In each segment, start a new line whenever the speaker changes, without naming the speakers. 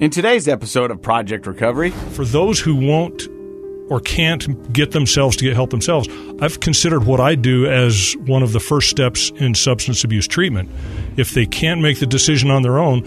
In today's episode of Project Recovery,
for those who won't or can't get themselves to get help themselves, I've considered what I do as one of the first steps in substance abuse treatment. If they can't make the decision on their own,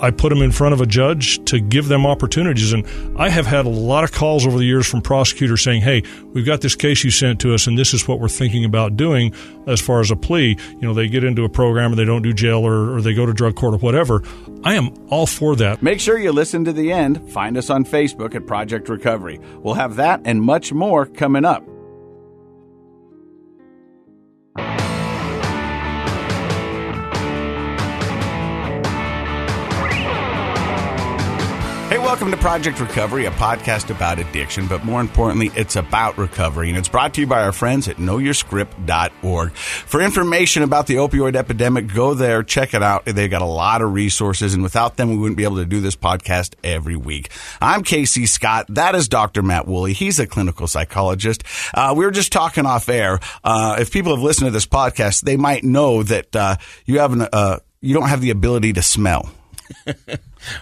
I put them in front of a judge to give them opportunities. And I have had a lot of calls over the years from prosecutors saying, Hey, we've got this case you sent to us, and this is what we're thinking about doing as far as a plea. You know, they get into a program or they don't do jail or, or they go to drug court or whatever. I am all for that.
make sure you listen to the end. Find us on Facebook at Project Recovery. We'll have that and much more coming up. Welcome to Project Recovery, a podcast about addiction, but more importantly, it's about recovery. And it's brought to you by our friends at knowyourscript.org. For information about the opioid epidemic, go there, check it out. They've got a lot of resources, and without them, we wouldn't be able to do this podcast every week. I'm Casey Scott. That is Dr. Matt Woolley. He's a clinical psychologist. Uh, we were just talking off air. Uh, if people have listened to this podcast, they might know that uh, you have an, uh, you don't have the ability to smell.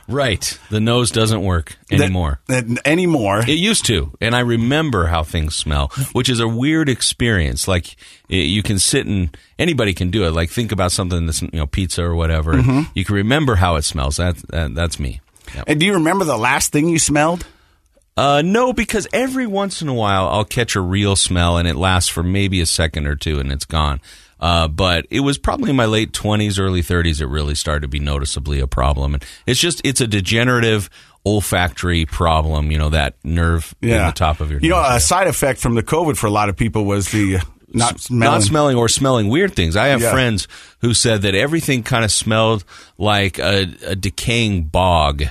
Right. The nose doesn't work anymore.
That, that- anymore.
it used to, and I remember how things smell, which is a weird experience. Like you can sit and anybody can do it. Like think about something that's you know pizza or whatever. and You can remember how it smells. That, that that's me. Yep.
And do you remember the last thing you smelled?
Uh, no, because every once in a while I'll catch a real smell and it lasts for maybe a second or two and it's gone. Uh, but it was probably in my late 20s, early 30s it really started to be noticeably a problem. And it's just, it's a degenerative olfactory problem, you know, that nerve in the top of your
You know, a side effect from the COVID for a lot of people was the uh, not smelling.
Not smelling or smelling weird things. I have
Yeah.
friends who said that everything kind of smelled like a, a decaying bog.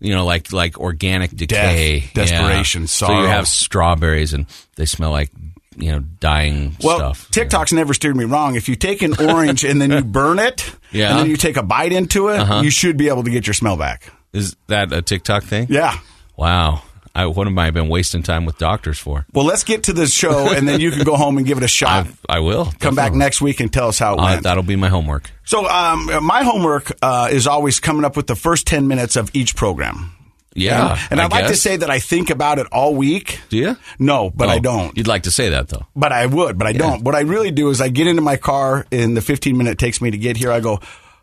You know, like like organic decay,
Death, desperation,
Yeah. So you have strawberries, and they smell like you know dying
well,
stuff.
TikTok's never steered me wrong. If you take an orange and then you burn it,
Yeah.
and then you take a bite into it,
Uh-huh.
you should be able to get your smell back.
Is that a TikTok thing?
Yeah.
Wow. I, what am I been wasting time with doctors for?
Well, let's get to the show, and then you can go home and give it a shot.
I will
Come back next week and tell us how it
Uh,
went.
that'll be my homework.
so, um, my homework uh, is always coming up with the first ten minutes of each program.
Yeah,
and, and
I
I'd like to say that I think about it all week.
Do you?
No, but I
Oh,
don't.
You'd like to say that though.
But I would, but I don't. What I really do is I get into my car in the 15 minute it takes me to get here. I go,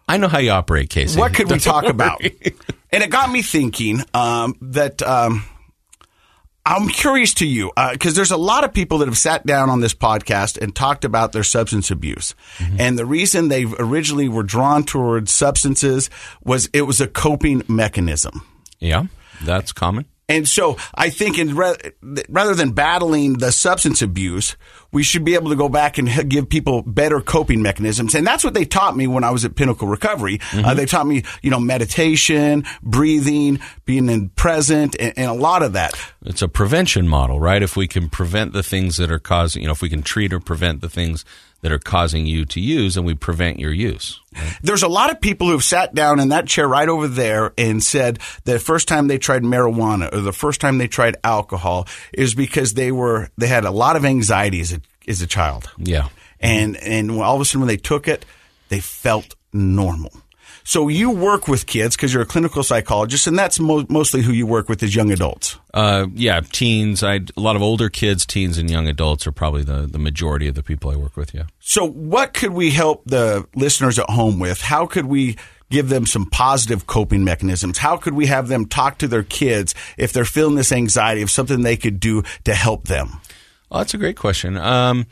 I know how you operate, Casey.
what could we
Don't
talk about? And it got me thinking um, that um, I'm curious to you because there's a lot of people that have sat down on this podcast and talked about their substance abuse. And the reason they originally were drawn towards substances was it was a coping mechanism.
Yeah, that's common.
And so I think in ra- rather than battling the substance abuse, we should be able to go back and give people better coping mechanisms. And that's what they taught me when I was at Pinnacle Recovery. Uh, they taught me, you know, meditation, breathing, being in present, and, and a lot of that.
It's a prevention model, right? If we can prevent the things that are causing, you know, if we can treat or prevent the things that are causing you to use, and we prevent your use.
There's a lot of people who've sat down in that chair right over there and said the first time they tried marijuana or the first time they tried alcohol is because they were they had a lot of anxiety as a, as a child.
Yeah.
and and all of a sudden when they took it, they felt normal. So you work with kids because you're a clinical psychologist, and that's mo- mostly who you work with is young adults.
Uh, yeah, teens. I a lot of older kids, teens, and young adults are probably the, the majority of the people I work with. Yeah.
So what could we help the listeners at home with? How could we give them some positive coping mechanisms? How could we have them talk to their kids if they're feeling this anxiety of something they could do to help them?
Oh, that's a great question. Um,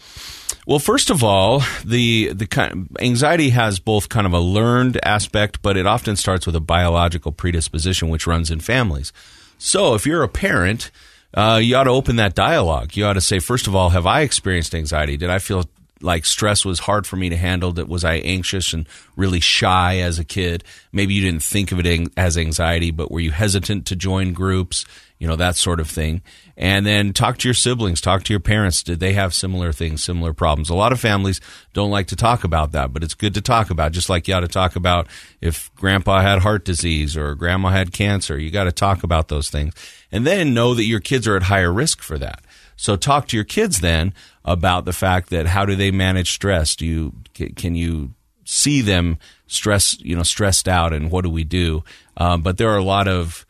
well, first of all, the the kind anxiety has both kind of a learned aspect, but it often starts with a biological predisposition, which runs in families. So, if you're a parent, uh, you ought to open that dialogue. You ought to say, first of all, have I experienced anxiety? Did I feel like stress was hard for me to handle? That was I anxious and really shy as a kid? Maybe you didn't think of it as anxiety, but were you hesitant to join groups? You know that sort of thing. And then talk to your siblings, talk to your parents. Did they have similar things, similar problems? A lot of families don't like to talk about that, but it's good to talk about. Just like you ought to talk about if grandpa had heart disease or grandma had cancer. You got to talk about those things, and then know that your kids are at higher risk for that. So talk to your kids then about the fact that how do they manage stress? Do you can you see them stress you know stressed out and what do we do? Um, but there are a lot of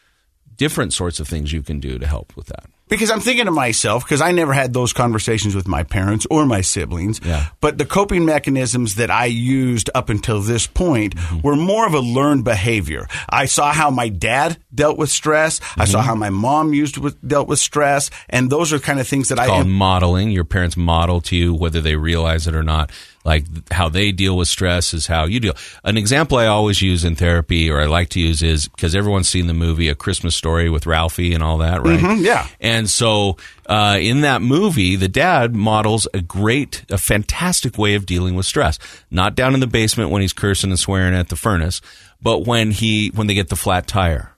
different sorts of things you can do to help with that.
Because I'm thinking to myself, because I never had those conversations with my parents or my siblings.
Yeah.
But the coping mechanisms that I used up until this point mm-hmm. were more of a learned behavior. I saw how my dad dealt with stress. I saw mm-hmm. how my mom used with, dealt with stress, and those are kind of things that I
Called modeling. Your parents model to you whether they realize it or not. Like how they deal with stress is how you deal. An example I always use in therapy, or I like to use, is because everyone's seen the movie A Christmas Story with Ralphie and all that, right?
Mhm, yeah.
And so uh, in that movie, the dad models a great, a fantastic way of dealing with stress. Not down in the basement when he's cursing and swearing at the furnace, but when he when they get the flat tire,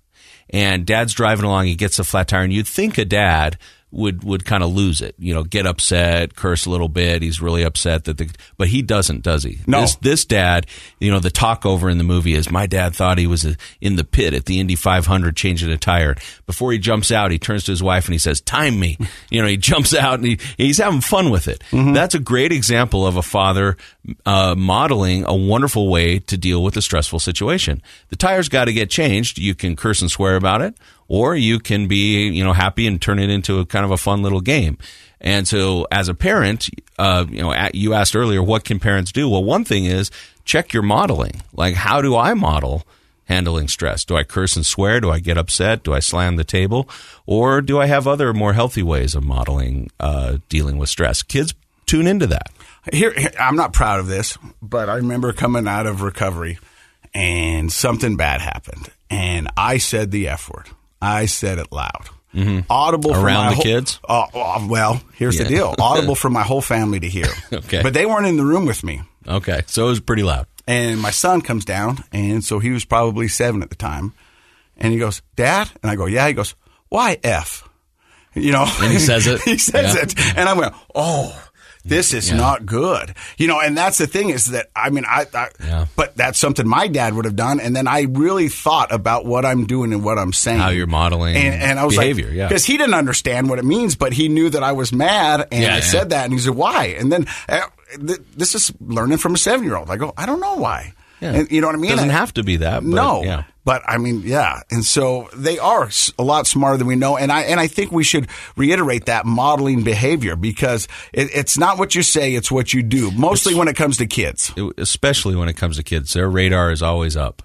and dad's driving along, he gets a flat tire, and you'd think a dad would would kind of lose it, you know, get upset, curse a little bit. He's really upset that the, but he doesn't, does he?
No.
This, this dad, you know, the talk over in the movie is my dad thought he was uh, in the pit at the Indy 500 changing a tire. Before he jumps out, he turns to his wife and he says, "Time me." You know, he jumps out and he, he's having fun with it. That's a great example of a father uh, modeling a wonderful way to deal with a stressful situation. The tire's got to get changed. You can curse and swear about it, or you can be, you know, happy and turn it into a kind of a fun little game. And so, as a parent, uh, you know, at, you asked earlier, what can parents do? Well, one thing is check your modeling. Like, how do I model handling stress? Do I curse and swear? Do I get upset? Do I slam the table? Or do I have other more healthy ways of modeling uh, dealing with stress? Kids tune into that.
Here, here- I'm not proud of this, but I remember coming out of recovery and something bad happened, and I said the F word. I said it loud. Audible for
Mm-hmm. Around
my
the
whole-
kids?
Uh, uh, well, here's
Yeah.
the deal. Audible for my whole family to hear.
Okay.
but they weren't in the room with me.
Okay, so it was pretty loud.
And my son comes down, and so he was probably seven at the time, and he goes, "Dad," and I go, "Yeah." He goes, "Why F?" You know,
And he says it?
he says
Yeah.
it, and I went, "Oh." This is
Yeah.
not good, you know, and that's the thing is that I mean, I, I
Yeah.
but that's something my dad would have done, and then I really thought about what I'm doing and what I'm saying,
How you're modeling
and, and I was
behavior,
like,
yeah.
because he didn't understand what it means, but he knew that I was mad, and
Yeah,
I said that, and he said, "Why?" And then uh, th- this is learning from a seven year old. I go, "I don't know why."
Yeah.
And you know what I mean?
It doesn't
I-
have to be that. But,
no,
Yeah.
but I mean, yeah, and so they are a lot smarter than we know, and I and I think we should reiterate that modeling behavior because it, it's not what you say; it's what you do. Mostly when it comes to kids.
it- especially when it comes to kids, their radar is always up,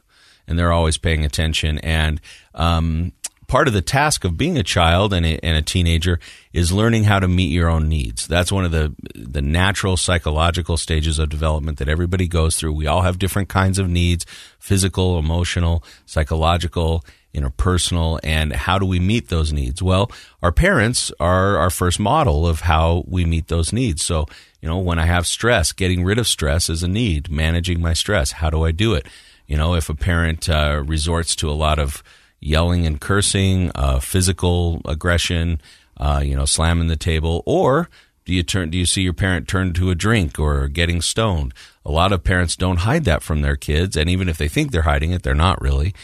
and they're always paying attention. And um, part of the task of being a child and a, and a teenager is learning how to meet your own needs. That's one of the the natural psychological stages of development that everybody goes through. We all have different kinds of needs: physical, emotional, psychological. Interpersonal, and how do we meet those needs? Well, our parents are our first model of how we meet those needs. So, you know, when I have stress, getting rid of stress is a need. Managing my stress, how do I do it? You know, if a parent uh, resorts to a lot of yelling and cursing, uh, physical aggression, uh, you know, slamming the table, or do you turn? Do you see your parent turn to a drink or getting stoned? A lot of parents don't hide that from their kids, and even if they think they're hiding it, they're not really.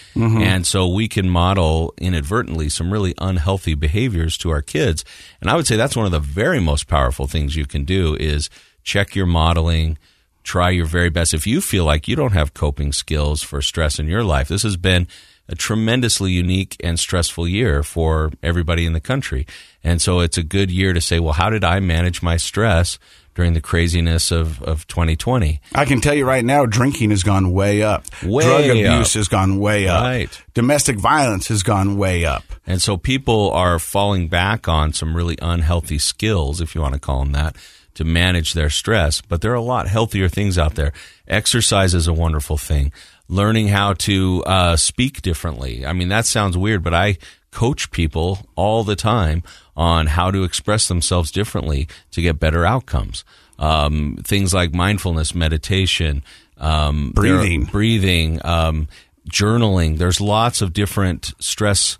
And so we can model inadvertently some really unhealthy behaviors to our kids. And I would say that's one of the very most powerful things you can do is check your modeling, try your very best. If you feel like you don't have coping skills for stress in your life, this has been a tremendously unique and stressful year for everybody in the country. And so it's a good year to say, well, how did I manage my stress during the craziness of, of 2020?
I can tell you right now, drinking has gone way up.
Way
Drug abuse has gone way up.
Right.
Domestic violence has gone way up.
And so people are falling back on some really unhealthy skills, if you want to call them that, to manage their stress. But there are a lot healthier things out there. Exercise is a wonderful thing. Learning how to uh, speak differently. I mean, that sounds weird, but I coach people all the time on how to express themselves differently to get better outcomes. Um, things like mindfulness, meditation, um,
Breathing.
breathing, um, journaling. There's lots of different stress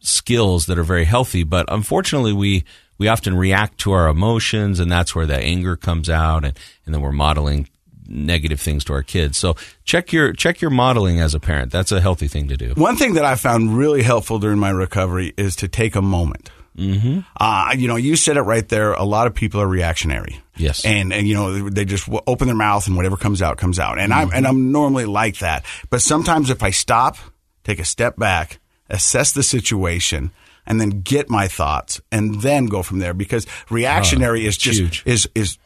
skills that are very healthy, but unfortunately, we we often react to our emotions, and that's where the anger comes out, and, and then we're modeling negative things to our kids. So check your check your modeling as a parent. That's a healthy thing to do.
One thing that I found really helpful during my recovery is to take a moment. Mm-hmm. Uh, you know, you said it right there. A lot of people are reactionary.
Yes.
and and you know they just open their mouth and whatever comes out comes out. And I'm and I'm normally like that. But sometimes if I stop, take a step back, assess the situation, and then get my thoughts, and then go from there. Because reactionary is just
huge.
is is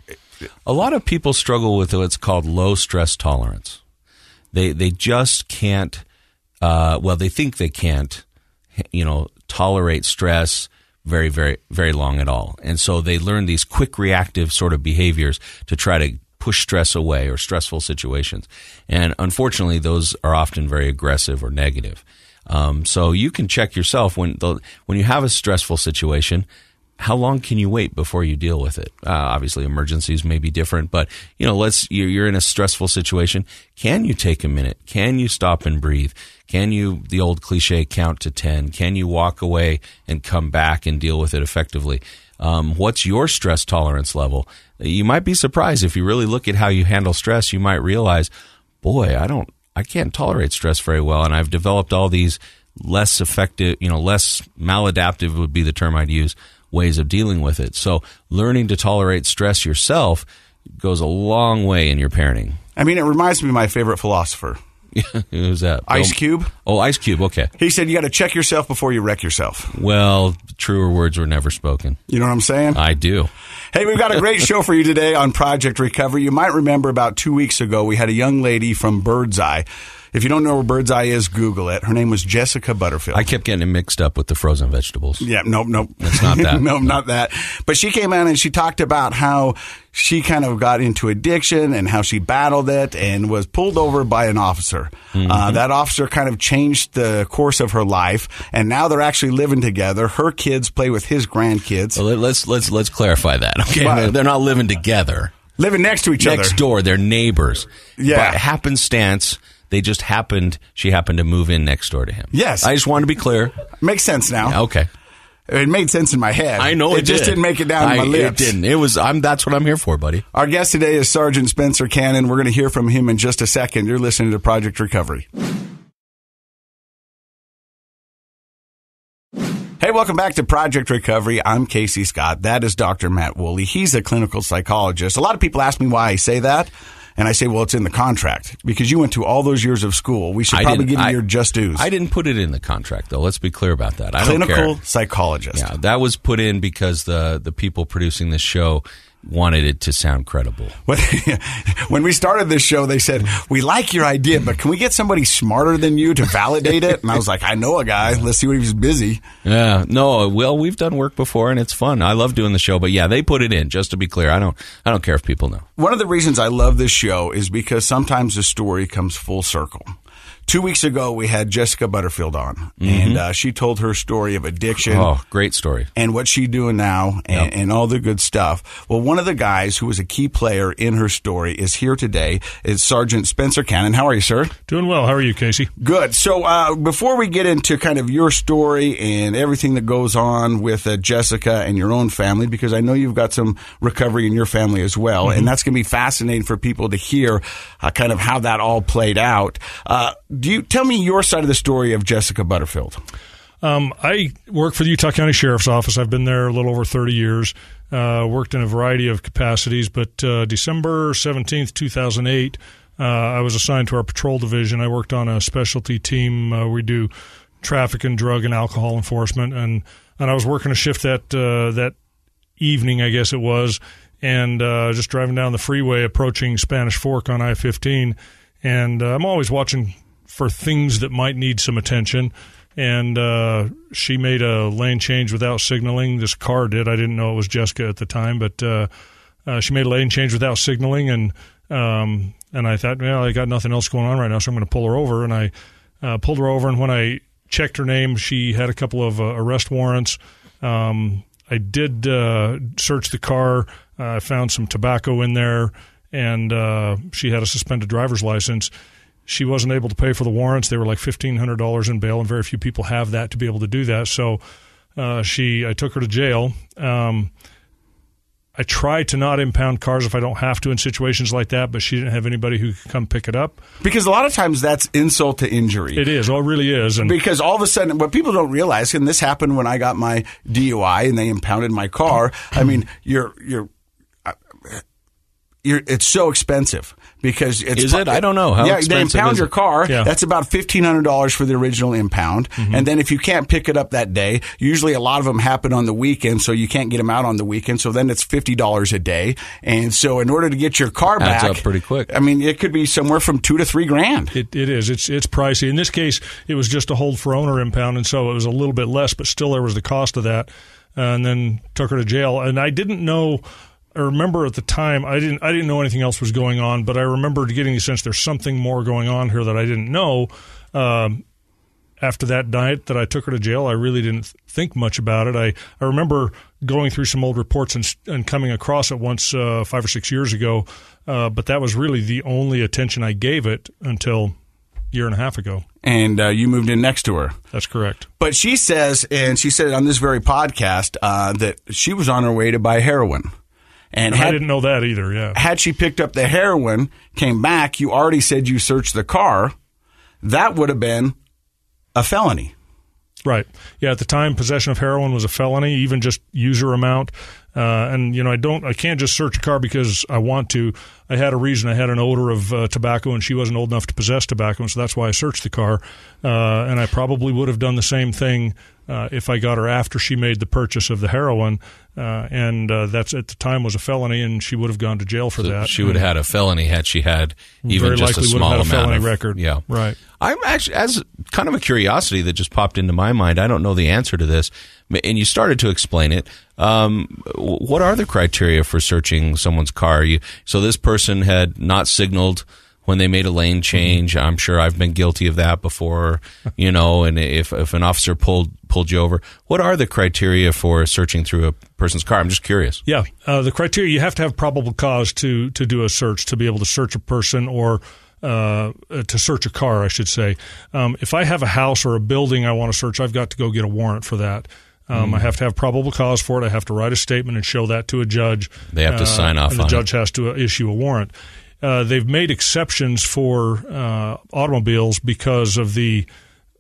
A lot of people struggle with what's called low stress tolerance. They they just can't. Uh, well, they think they can't. You know, tolerate stress very very very long at all, and so they learn these quick reactive sort of behaviors to try to push stress away or stressful situations. And unfortunately, those are often very aggressive or negative. Um, so you can check yourself when the, when you have a stressful situation how long can you wait before you deal with it? Uh, obviously, emergencies may be different, but you know, let's you're, you're in a stressful situation. Can you take a minute? Can you stop and breathe? Can you, the old cliche, count to ten? Can you walk away and come back and deal with it effectively? Um, what's your stress tolerance level? You might be surprised if you really look at how you handle stress. You might realize, boy, I don't, I can't tolerate stress very well, and I've developed all these less effective, you know, less maladaptive would be the term I'd use ways of dealing with it. So learning to tolerate stress yourself goes a long way in your parenting.
I mean, it reminds me of my favorite philosopher,
Who's that?
Ice Cube.
Oh, Ice Cube. Okay.
He said you got to check yourself before you wreck yourself.
Well, truer words were never spoken.
You know what I'm saying?
I do.
Hey, we've got a great show for you today on Project Recovery. You might remember about two weeks ago, we had a young lady from Birdseye. If you don't know where Birdseye is, Google it. Her name was Jessica Butterfield.
I kept getting it mixed up with the frozen vegetables.
Yeah, nope, nope.
That's not that.
nope, not that. But she came out and she talked about how she kind of got into addiction and how she battled it and was pulled over by an officer.
Mm-hmm.
Uh, that officer kind of changed the course of her life, and now they're actually living together. Her kids play with his grandkids,
let- let's let's let's clarify that. Okay, they're, they're not living together
living next to each
next
other.
Next door. They're neighbors.
Yeah.
By happenstance, they just happened. She happened to move in next door to him.
Yes.
I just wanted to be clear.
Makes sense now.
Okay.
It made sense in my head.
I know it,
just
did.
didn't make it down
I,
to my lips.
It didn't. It was. I'm. That's what I'm here for, buddy.
Our guest today is Sergeant Spencer Cannon. We're going to hear from him in just a second. You're listening to Project Recovery. Hey, welcome back to Project Recovery. I'm Casey Scott. That is Dr. Matt Woolley. He's a clinical psychologist. A lot of people ask me why I say that. And I say, well, it's in the contract because you went to all those years of school. We should
I
probably give you
I-
your just dues.
I didn't put it in the contract, though. Let's be clear about that. I don't
Clinical psychologist.
Yeah, that was put in because the the people producing this show wanted it to sound credible.
When, we started this show, they said, We like your idea, but can we get somebody smarter than you to validate it? And I was like, I know a guy. Let's see what he's busy.
Yeah, no. Well, we've done work before, and it's fun. I love doing the show, but yeah, they put it in. Just to be clear, I don't. I don't care if people know.
One of the reasons I love this show is because sometimes the story comes full circle. Two weeks ago, we had Jessica Butterfield on, and uh, she told her story of addiction.
Oh, great story.
and what she's doing now and, and all the good stuff. Well, one of the guys who was a key player in her story is here today. Is Sergeant Spencer Cannon. How are you, sir?
Doing well. How are you, Casey?
Good. So uh, before we get into kind of your story and everything that goes on with uh, Jessica and your own family, because I know you've got some recovery in your family as well, and that's going to be fascinating for people to hear uh, kind of how that all played out. Do you tell me your side of the story of Jessica Butterfield?
Um, I work for the Utah County Sheriff's Office. I've been there a little over 30 years. Uh, worked in a variety of capacities, but uh, December 17th, 2008, uh, I was assigned to our patrol division. I worked on a specialty team. Uh, we do traffic and drug and alcohol enforcement, and and I was working a shift that uh, that evening, I guess it was, and uh, just driving down the freeway, approaching Spanish Fork on I-15, and I'm always watching for things that might need some attention. And uh, she made a lane change without signaling. This car did. I didn't know it was Jessica at the time, but uh, uh, she made a lane change without signaling, and um, and I thought, well, I got nothing else going on right now, so I'm going to pull her over. And I uh, pulled her over, and when I checked her name, she had a couple of uh, arrest warrants. Um, I did uh, search the car. I found some tobacco in there, and she had a suspended driver's license. She wasn't able to pay for the warrants. They were like fifteen hundred dollars in bail, and very few people have that to be able to do that. So uh, she, I took her to jail. Um, I try to not impound cars if I don't have to in situations like that, but she didn't have anybody who could come pick it up.
Because a lot of times that's insult to injury.
It is, oh, it really is, and
because all of a sudden, what people don't realize, and this happened when I got my DUI and they impounded my car. I mean, you're you're. You're, it's so expensive because it's
Is it? I don't know. How
yeah, they impound your car.
Yeah.
That's about fifteen hundred dollars for the original impound,
Mm-hmm.
and then if you can't pick it up that day, usually a lot of them happen on the weekend, so you can't get them out on the weekend. So then it's fifty dollars a day, and so in order to get your car
Adds
back,
up pretty quick.
I mean, it could be somewhere from two to three grand.
It, it is. It's it's pricey. In this case, it was just a hold for owner impound, and so it was a little bit less, but still there was the cost of that. and then took her to jail. And I didn't know. I remember at the time I didn't I didn't know anything else was going on, but I remember getting the sense there's something more going on here that I didn't know. Um, after that night that I took her to jail, I really didn't th- think much about it. I, I remember going through some old reports and, and coming across it once uh, five or six years ago, uh, but that was really the only attention I gave it until a year and a half ago.
And uh, you moved in next to her.
That's correct.
But she says, and she said on this very podcast, uh, that she was on her way to buy heroin. And
I
had,
didn't know that either. Yeah.
had she picked up the heroin, came back, you already said you searched the car, that would have been a felony.
Right. Yeah. At the time, possession of heroin was a felony, even just user amount. Uh, and you know, I don't, I can't just search a car because I want to. I had a reason. I had an odor of uh, tobacco, and she wasn't old enough to possess tobacco, and so that's why I searched the car. Uh, and I probably would have done the same thing uh, if I got her after she made the purchase of the heroin. Uh, and uh, that's at the time was a felony, and she would have gone to jail for that.
She would have had a felony had she had even just a small
had a
amount
felony
of
record.
Yeah,
Right.
I'm actually as kind of a curiosity that just popped into my mind. I don't know the answer to this, and you started to explain it. Um, what are the criteria for searching someone's car? You, so this person had not signaled when they made a lane change. I'm sure I've been guilty of that before, you know. And if if an officer pulled pulled you over, what are the criteria for searching through a person's car? I'm just curious.
Yeah, uh, the criteria you have to have probable cause to to do a search to be able to search a person or uh, to search a car, I should say. Um, if I have a house or a building I want to search, I've got to go get a warrant for that. Um, I have to have probable cause for it. I have to write a statement and show that to a judge.
They have to
Uh,
sign off
and the
on it.
judge has to issue a warrant. Uh, they've made exceptions for uh, automobiles because of the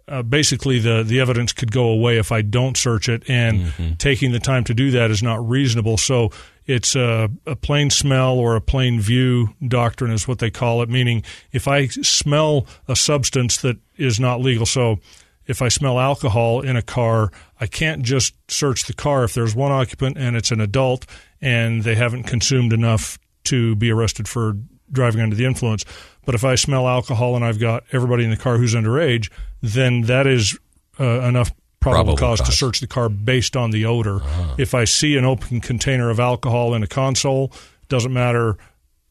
uh, basically the the evidence could go away if I don't search it, and
Mm-hmm.
taking the time to do that is not reasonable. So it's a, a plain smell or a plain view doctrine is what they call it. Meaning, if I smell a substance that is not legal, so if I smell alcohol in a car, I can't just search the car if there's one occupant and it's an adult and they haven't consumed enough to be arrested for driving under the influence. But if I smell alcohol and I've got everybody in the car who's underage, then that is uh, enough probable,
Probable
cause, to search the car based on the odor. If I see an open container of alcohol in a console, doesn't matter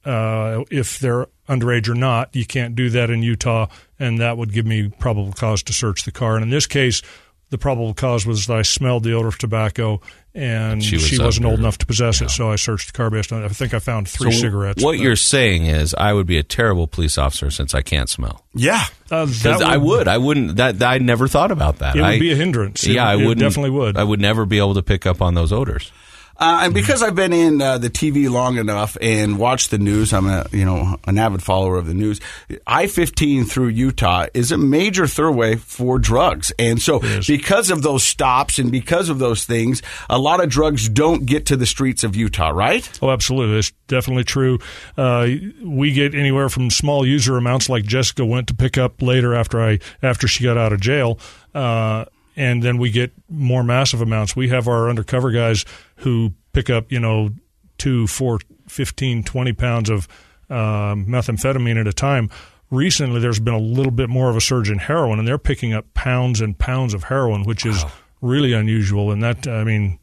uh, if they're underage or not. You can't do that in Utah, and that would give me probable cause to search the car. And in this case, the probable cause was that I smelled the odor of tobacco, and
She
she,
was
was not
under-
old enough to possess it. So I searched the car based on it. I think I found three
So
cigarettes.
What you're saying is, I would be a terrible police officer since I can't smell.
Yeah.
uh,
'Cause
that
I would. I wouldn't. That, that I never thought about that.
It would
I,
be a hindrance. It
yeah,
would-
I
it
would
definitely would.
I would never be able to pick up on those odors.
Uh, and because I've been in uh, the TV long enough and watched the news, I'm a you know an avid follower of the news. I-15 through Utah is a major thoroughway for drugs, and so because of those stops and because of those things, a lot of drugs don't get to the streets of Utah. Right?
Oh, absolutely. It's definitely true. Uh, we get anywhere from small user amounts, like Jessica went to pick up later after I after she got out of jail, uh, and then we get more massive amounts. We have our undercover guys who pick up, you know, two, four, 15, 20 pounds of um, methamphetamine at a time. Recently, there's been a little bit more of a surge in heroin, and they're picking up pounds and pounds of heroin, which is really unusual. And that, I mean,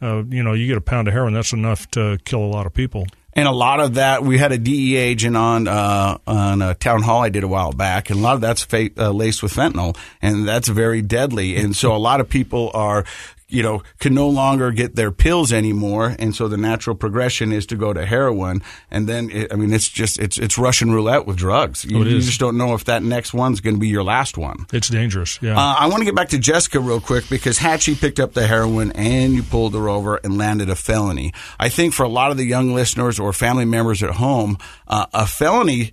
uh, you know, you get a pound of heroin, that's enough to kill a lot of people.
And a lot of that, we had a DEA agent on uh, on a town hall I did a while back, and a lot of that's fa- uh, laced with fentanyl, and that's very deadly. And so a lot of people are, you know, can no longer get their pills anymore, and so the natural progression is to go to heroin, and then it, I mean, it's just it's it's Russian roulette with drugs. You,
Oh,
you just don't know if that next one's going to be your last one.
It's dangerous. Yeah.
Uh, I want to get back to Jessica real quick because Hatchie picked up the heroin and you pulled her over and landed a felony. I think for a lot of the young listeners or family members at home, uh, a felony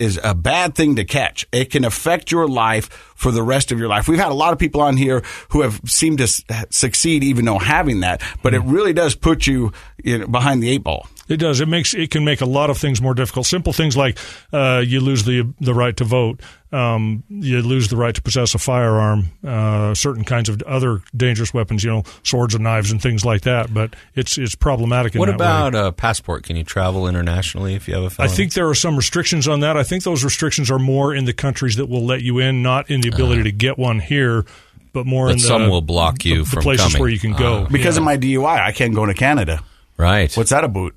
is a bad thing to catch. It can affect your life for the rest of your life. We've had a lot of people on here who have seemed to succeed even though having that, but it really does put you, you know, behind the eight ball.
It does. It makes it can make a lot of things more difficult. Simple things like uh, you lose the the right to vote, um, you lose the right to possess a firearm, uh, certain kinds of other dangerous weapons, you know, swords and knives and things like that. But it's it's problematic.
what
that
about
way.
a passport? Can you travel internationally if you have a felony?
I think there are some restrictions on that. I think those restrictions are more in the countries that will let you in, not in the ability to get one here, but more
But
in the
some will block you
the, the
from
places
coming.
where you can go.
Ah.
Because
Yeah.
of my DUI, I can't go to Canada.
right.
What's that about?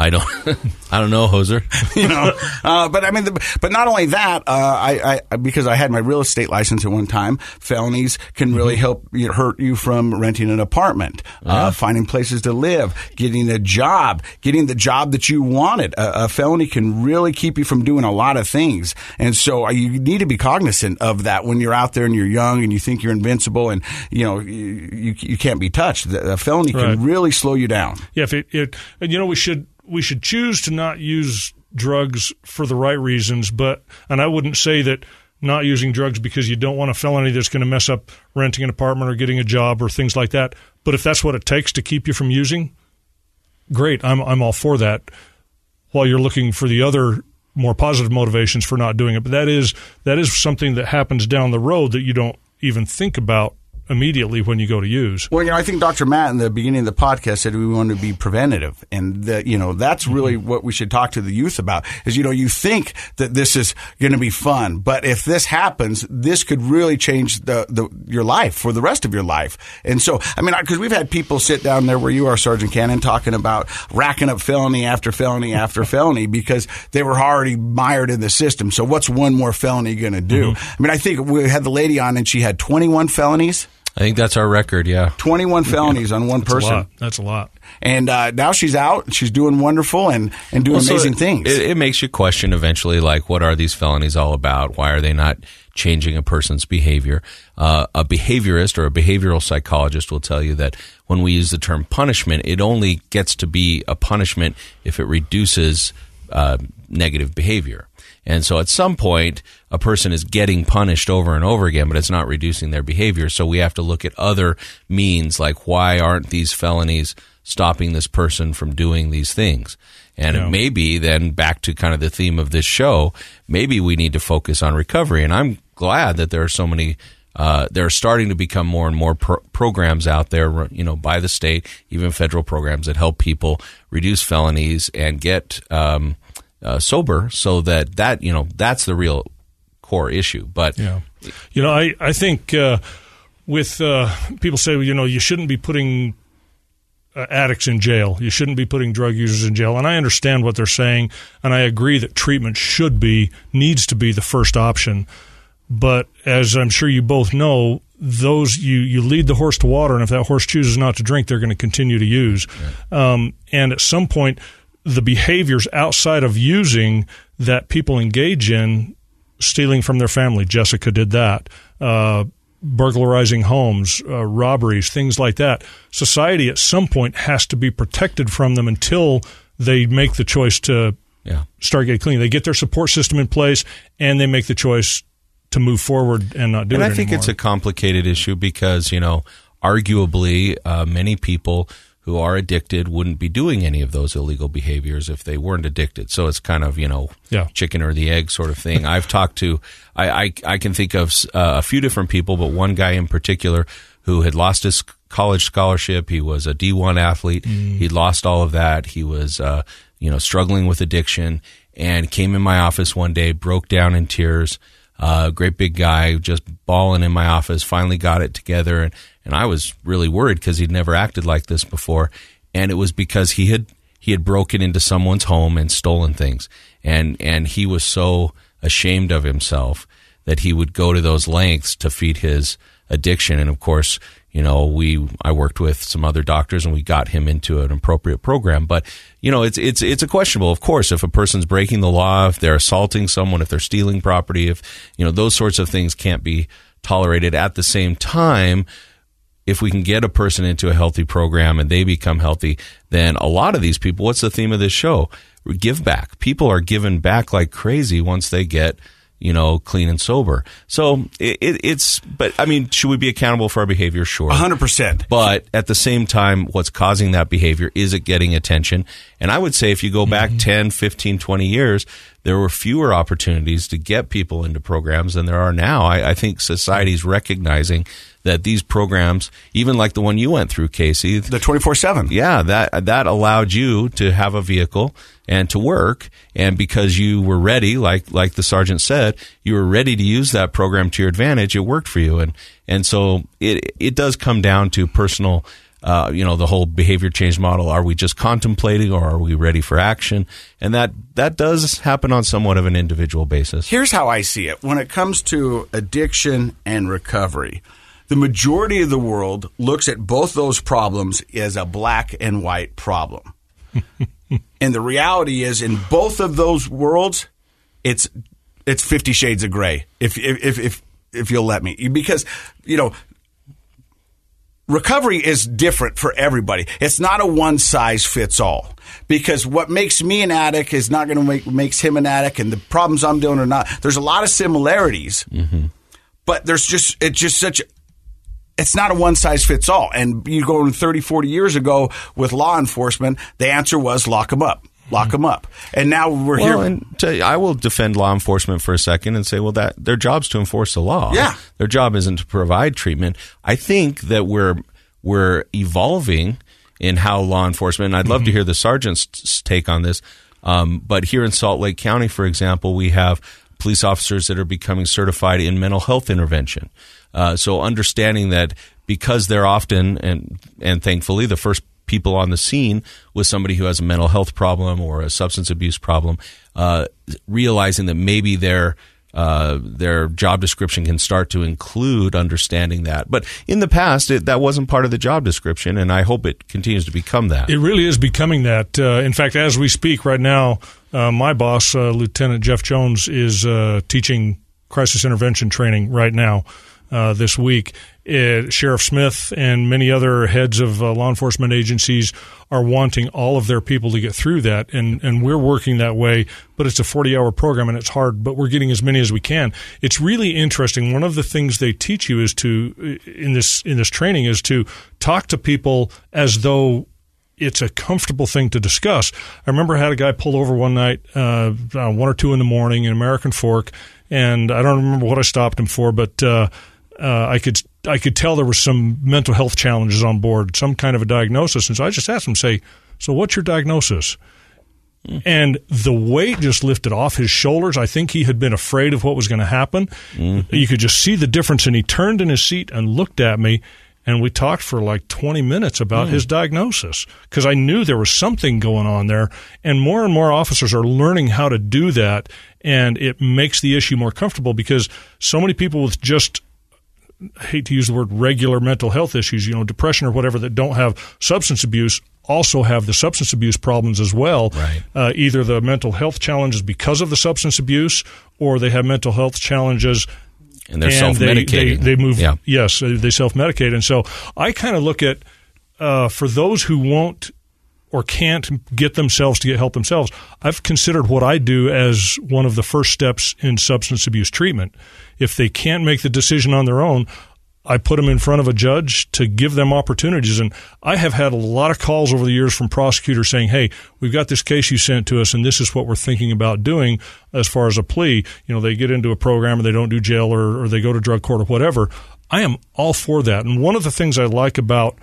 I don't. I don't know, Hoser.
you know. Uh, but I mean, the, but not only that, uh, I, I because I had my real estate license at one time, felonies can really
Mm-hmm.
help you, hurt you from renting an apartment, uh, finding places to live, getting a job, getting the job that you wanted. A, a felony can really keep you from doing a lot of things, and so uh, you need to be cognizant of that when you're out there and you're young and you think you're invincible and you know you you, you can't be touched. The, a felony
Right.
can really slow you down.
Yeah, if it, it and you know we should we should choose to not use drugs for the right reasons, but and I wouldn't say that not using drugs because you don't want a felony that's going to mess up renting an apartment or getting a job or things like that. But if that's what it takes to keep you from using, great. I'm I'm all for that. While you're looking for the other more positive motivations for not doing it, but that is that is something that happens down the road that you don't even think about immediately when you go to use.
Well, you know, I think Dr. Matt in the beginning of the podcast said we want to be preventative, and that you know that's mm-hmm. really what we should talk to the youth about. Is you know you think that this is going to be fun, but if this happens, this could really change the, the your life for the rest of your life. And so, I mean, because we've had people sit down there where you are, Sergeant Cannon, talking about racking up felony after felony after felony because they were already mired in the system. So, what's one more felony going to do? Mm-hmm. I mean, I think we had the lady on, and she had 21 felonies.
I think that's our record. Yeah.
21 felonies on one
That's
person.
lot. That's a lot.
And uh, now she's out. She's doing wonderful and, and doing
Well, so
amazing
it-
things.
It, it makes you question eventually, like, what are these felonies all about? Why are they not changing a person's behavior? Uh, a behaviorist or a behavioral psychologist will tell you that when we use the term punishment, it only gets to be a punishment if it reduces uh, negative behavior. And so at some point, a person is getting punished over and over again, but it's not reducing their behavior. So we have to look at other means, like why aren't these felonies stopping this person from doing these things? And
Yeah.
it may be then back to kind of the theme of this show, maybe we need to focus on recovery. And I'm glad that there are so many. Uh, there are starting to become more and more pro- programs out there, you know, by the state, even federal programs that help people reduce felonies and get um, uh, sober, so that that you know that's the real core issue. But
Yeah. You know, I, I think uh, with uh, people say, well, you know, you shouldn't be putting uh, addicts in jail. You shouldn't be putting drug users in jail. And I understand what they're saying, and I agree that treatment should be, needs to be the first option. But as I'm sure you both know, those you, you lead the horse to water, and if that horse chooses not to drink, they're going to continue to use. Um, and at some point, the behaviors outside of using that people engage in, stealing from their family, Jessica did that. Uh, burglarizing homes, uh, robberies, things like that. Society at some point has to be protected from them until they make the choice to
yeah,
start getting clean. They get their support system in place and they make the choice to move forward and not do
and
it
I think
anymore.
it's a complicated issue because you know, arguably, uh, many people who are addicted wouldn't be doing any of those illegal behaviors if they weren't addicted. So it's kind of you know,
Yeah.
chicken or the egg sort of thing. I've talked to, I I, I can think of uh, a few different people, but one guy in particular who had lost his college scholarship. He was a D1 athlete. He'd lost all of that. He was, uh, you know, struggling with addiction and came in my office one day, broke down in tears. Uh, great big guy, just bawling in my office, finally got it together. And, and I was really worried because he'd never acted like this before. And it was because he had, he had broken into someone's home and stolen things. And, and he was so ashamed of himself that he would go to those lengths to feed his addiction. And of course, you know, we I worked with some other doctors and we got him into an appropriate program. But you know, it's it's it's a questionable. Of course, if a person's breaking the law, if they're assaulting someone, if they're stealing property, if you know those sorts of things can't be tolerated. At the same time, if we can get a person into a healthy program and they become healthy, then a lot of these people. What's the theme of this show? Give back. People are given back like crazy once they get you know, clean and sober. So it, it, it's, but I mean, should we be accountable for our behavior? Sure.
100%.
But at the same time, what's causing that behavior? Is it getting attention? And I would say if you go back mm-hmm. 10, 15, 20 years, there were fewer opportunities to get people into programs than there are now. I, I think society's recognizing that these programs, even like the one you went through, Casey,
the twenty four seven,
yeah, that that allowed you to have a vehicle and to work, and because you were ready, like like the sergeant said, you were ready to use that program to your advantage. It worked for you, and and so it it does come down to personal. Uh, you know the whole behavior change model. Are we just contemplating, or are we ready for action? And that that does happen on somewhat of an individual basis.
Here's how I see it: when it comes to addiction and recovery, the majority of the world looks at both those problems as a black and white problem. and the reality is, in both of those worlds, it's it's Fifty Shades of Gray. If if if if you'll let me, because you know recovery is different for everybody. It's not a one size fits all because what makes me an addict is not going to make makes him an addict, and the problems I'm doing are not. There's a lot of similarities, mm-hmm. but there's just it's just such it's not a one size fits all. And you go 30, 40 years ago with law enforcement, the answer was lock them up. Lock them up, and now we're
well,
here.
And to, I will defend law enforcement for a second and say, well, that their job's to enforce the law.
Yeah,
their job isn't to provide treatment. I think that we're we're evolving in how law enforcement. And I'd love mm-hmm. to hear the sergeant's take on this. Um, but here in Salt Lake County, for example, we have police officers that are becoming certified in mental health intervention. Uh, so understanding that because they're often and and thankfully the first people on the scene with somebody who has a mental health problem or a substance abuse problem, uh, realizing that maybe their uh, their job description can start to include understanding that. But in the past, it, that wasn't part of the job description, and I hope it continues to become that.
It really is becoming that. Uh, in fact, as we speak right now, uh, my boss, uh, Lieutenant Jeff Jones, is uh, teaching crisis intervention training right now uh, this week. It, Sheriff Smith and many other heads of uh, law enforcement agencies are wanting all of their people to get through that, and, and we're working that way. But it's a 40 hour program and it's hard, but we're getting as many as we can. It's really interesting. One of the things they teach you is to in this in this training is to talk to people as though it's a comfortable thing to discuss. I remember I had a guy pull over one night, uh, one or two in the morning in American Fork, and I don't remember what I stopped him for, but uh, uh, I could I could tell there was some mental health challenges on board, some kind of a diagnosis, and so I just asked him, say, so what's your diagnosis? Mm-hmm. And the weight just lifted off his shoulders. I think he had been afraid of what was going to happen. Mm-hmm. You could just see the difference, and he turned in his seat and looked at me, and we talked for like 20 minutes about mm. his diagnosis because I knew there was something going on there. And more and more officers are learning how to do that, and it makes the issue more comfortable because so many people with just hate to use the word regular mental health issues, you know, depression or whatever that don't have substance abuse also have the substance abuse problems as well.
Right.
Uh, either the mental health challenges because of the substance abuse, or they have mental health challenges.
And they're self medicating.
They, they, they, move. Yeah. Yes, they self medicate, and so I kind of look at uh, for those who won't or can't get themselves to get help themselves. I've considered what I do as one of the first steps in substance abuse treatment if they can't make the decision on their own, I put them in front of a judge to give them opportunities. And I have had a lot of calls over the years from prosecutors saying, Hey, we've got this case you sent to us, and this is what we're thinking about doing as far as a plea. You know, they get into a program and they don't do jail or, or they go to drug court or whatever. I am all for that. And one of the things I like about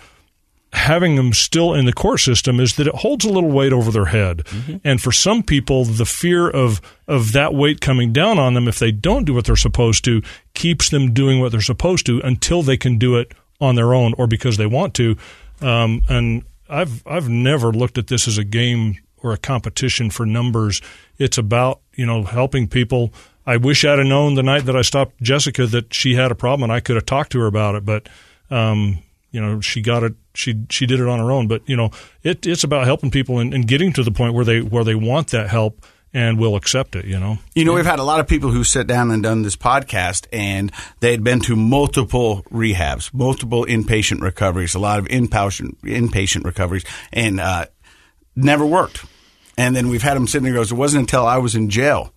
having them still in the court system is that it holds a little weight over their head. Mm-hmm. And for some people, the fear of of that weight coming down on them if they don't do what they're supposed to keeps them doing what they're supposed to until they can do it on their own or because they want to. Um, and I've I've never looked at this as a game or a competition for numbers. It's about you know helping people. I wish I'd have known the night that I stopped Jessica that she had a problem and I could have talked to her about it, but um, you know she got it she she did it on her own. But you know it, it's about helping people and, and, getting to the point where they where they want that help and will accept it you know?
You know we've had a lot of people who sit down and done this podcast and they had been to multiple rehabs multiple inpatient recoveries a lot of inpatient inpatient recoveries and uh, never worked. And then we've had them sitting there goes it wasn't until i was in jail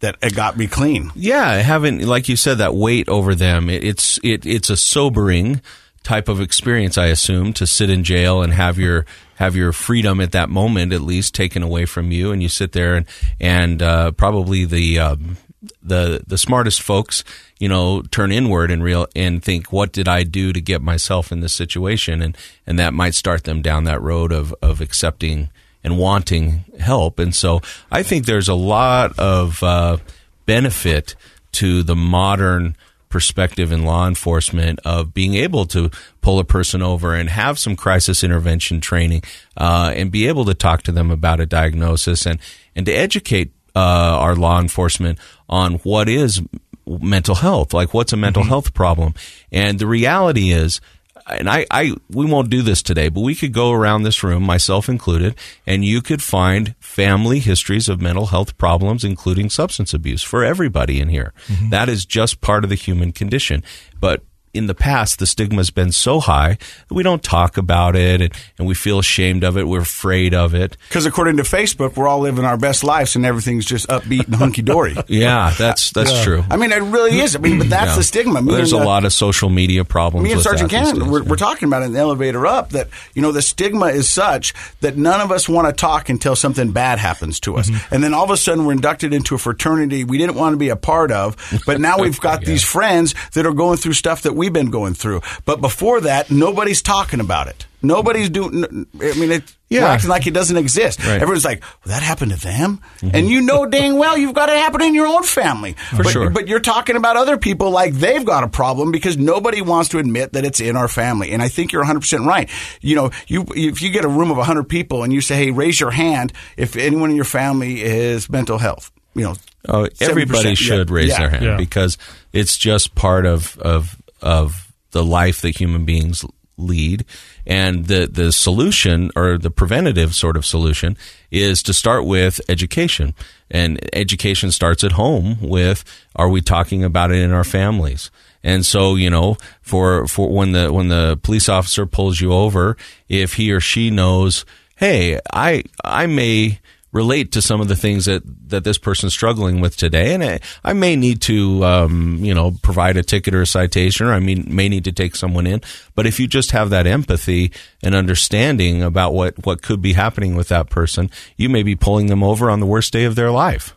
that it got me clean.
Yeah, having like you said that weight over them, it, it's it it's a sobering type of experience, I assume, to sit in jail and have your have your freedom at that moment at least taken away from you, and you sit there and and uh, probably the um, the the smartest folks, you know, turn inward and real and think, what did I do to get myself in this situation, and and that might start them down that road of of accepting and wanting help. And so I think there's a lot of uh, benefit to the modern perspective in law enforcement of being able to pull a person over and have some crisis intervention training uh, and be able to talk to them about a diagnosis and, and to educate uh, our law enforcement on what is mental health, like what's a mental mm-hmm. health problem. And the reality is, and I, I, we won't do this today, but we could go around this room, myself included, and you could find family histories of mental health problems, including substance abuse for everybody in here. Mm-hmm. That is just part of the human condition. But in the past, the stigma has been so high that we don't talk about it and, and we feel ashamed of it. We're afraid of it.
Because according to Facebook, we're all living our best lives and everything's just upbeat and hunky dory.
yeah, that's that's yeah. true.
I mean, it really is. I mean, but that's yeah. the stigma.
Well, there's
a
lot of social media problems.
Me and Sergeant Cannon, we're,
yeah.
we're, talking about it in the elevator up that you know the stigma is such that none of us want to talk until something bad happens to us, mm-hmm. and then all of a sudden we're inducted into a fraternity we didn't want to be a part of, but now we've got these friends that are going through stuff that we've been going through. But before that, nobody's talking about it. Nobody's doing. I mean, it, yeah. acting like it doesn't exist. Right. Everyone's like, well, "That happened to them," mm-hmm. and you know dang well you've got it happening in your own family.
For
but,
sure.
But you're talking about other people like they've got a problem because nobody wants to admit that it's in our family. And I think you're 100 percent right. You know, you if you get a room of 100 people and you say, "Hey, raise your hand if anyone in your family is mental health," you know,
oh, everybody should yeah. raise yeah. their hand yeah. because it's just part of of of the life that human beings lead. And the, the solution or the preventative sort of solution is to start with education. And education starts at home with are we talking about it in our families? And so, you know, for, for when the, when the police officer pulls you over, if he or she knows, hey, I, I may, relate to some of the things that, that this person's struggling with today. And I, I may need to, um, you know, provide a ticket or a citation, or I mean, may need to take someone in. But if you just have that empathy and understanding about what, what could be happening with that person, you may be pulling them over on the worst day of their life.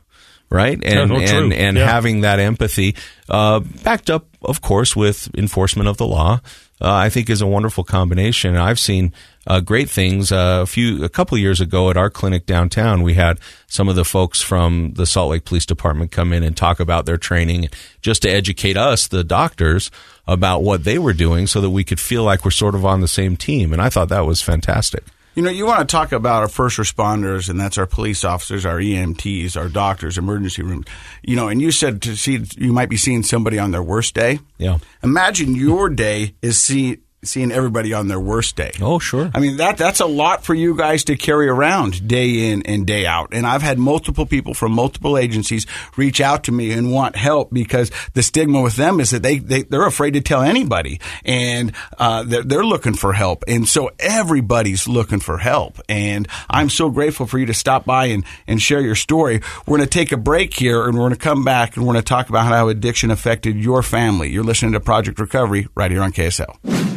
Right. And,
no,
and, and
yeah.
having that empathy, uh, backed up, of course, with enforcement of the law, uh, I think is a wonderful combination. I've seen uh, great things. Uh, a few, a couple years ago at our clinic downtown, we had some of the folks from the Salt Lake Police Department come in and talk about their training, just to educate us, the doctors, about what they were doing, so that we could feel like we're sort of on the same team. And I thought that was fantastic.
You know, you want to talk about our first responders, and that's our police officers, our EMTs, our doctors, emergency rooms. You know, and you said to see you might be seeing somebody on their worst day.
Yeah.
Imagine your day is see seeing everybody on their worst day.
Oh, sure.
I mean that that's a lot for you guys to carry around day in and day out. And I've had multiple people from multiple agencies reach out to me and want help because the stigma with them is that they, they they're afraid to tell anybody, and uh, they're, they're looking for help. And so everybody's looking for help. And I'm so grateful for you to stop by and and share your story. We're going to take a break here, and we're going to come back and we're going to talk about how addiction affected your family. You're listening to Project Recovery right here on KSL.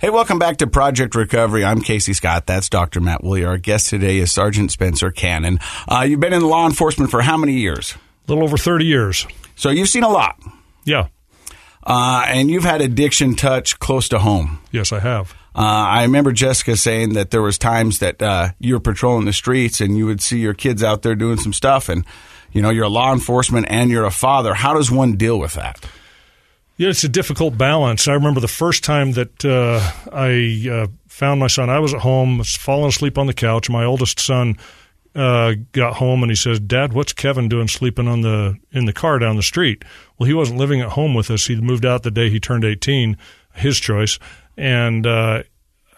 Hey, welcome back to Project Recovery. I'm Casey Scott. That's Dr. Matt Woolley. Our guest today is Sergeant Spencer Cannon. Uh, you've been in law enforcement for how many years?
A little over 30 years.
So you've seen a lot.
Yeah.
Uh, and you've had addiction touch close to home.
Yes, I have.
Uh, I remember Jessica saying that there was times that uh, you were patrolling the streets and you would see your kids out there doing some stuff, and you know you're a law enforcement and you're a father. How does one deal with that?
Yeah, it's a difficult balance. I remember the first time that uh, I uh, found my son. I was at home, was falling asleep on the couch. My oldest son uh, got home and he says, "Dad, what's Kevin doing sleeping on the in the car down the street?" Well, he wasn't living at home with us. He moved out the day he turned eighteen, his choice. And uh,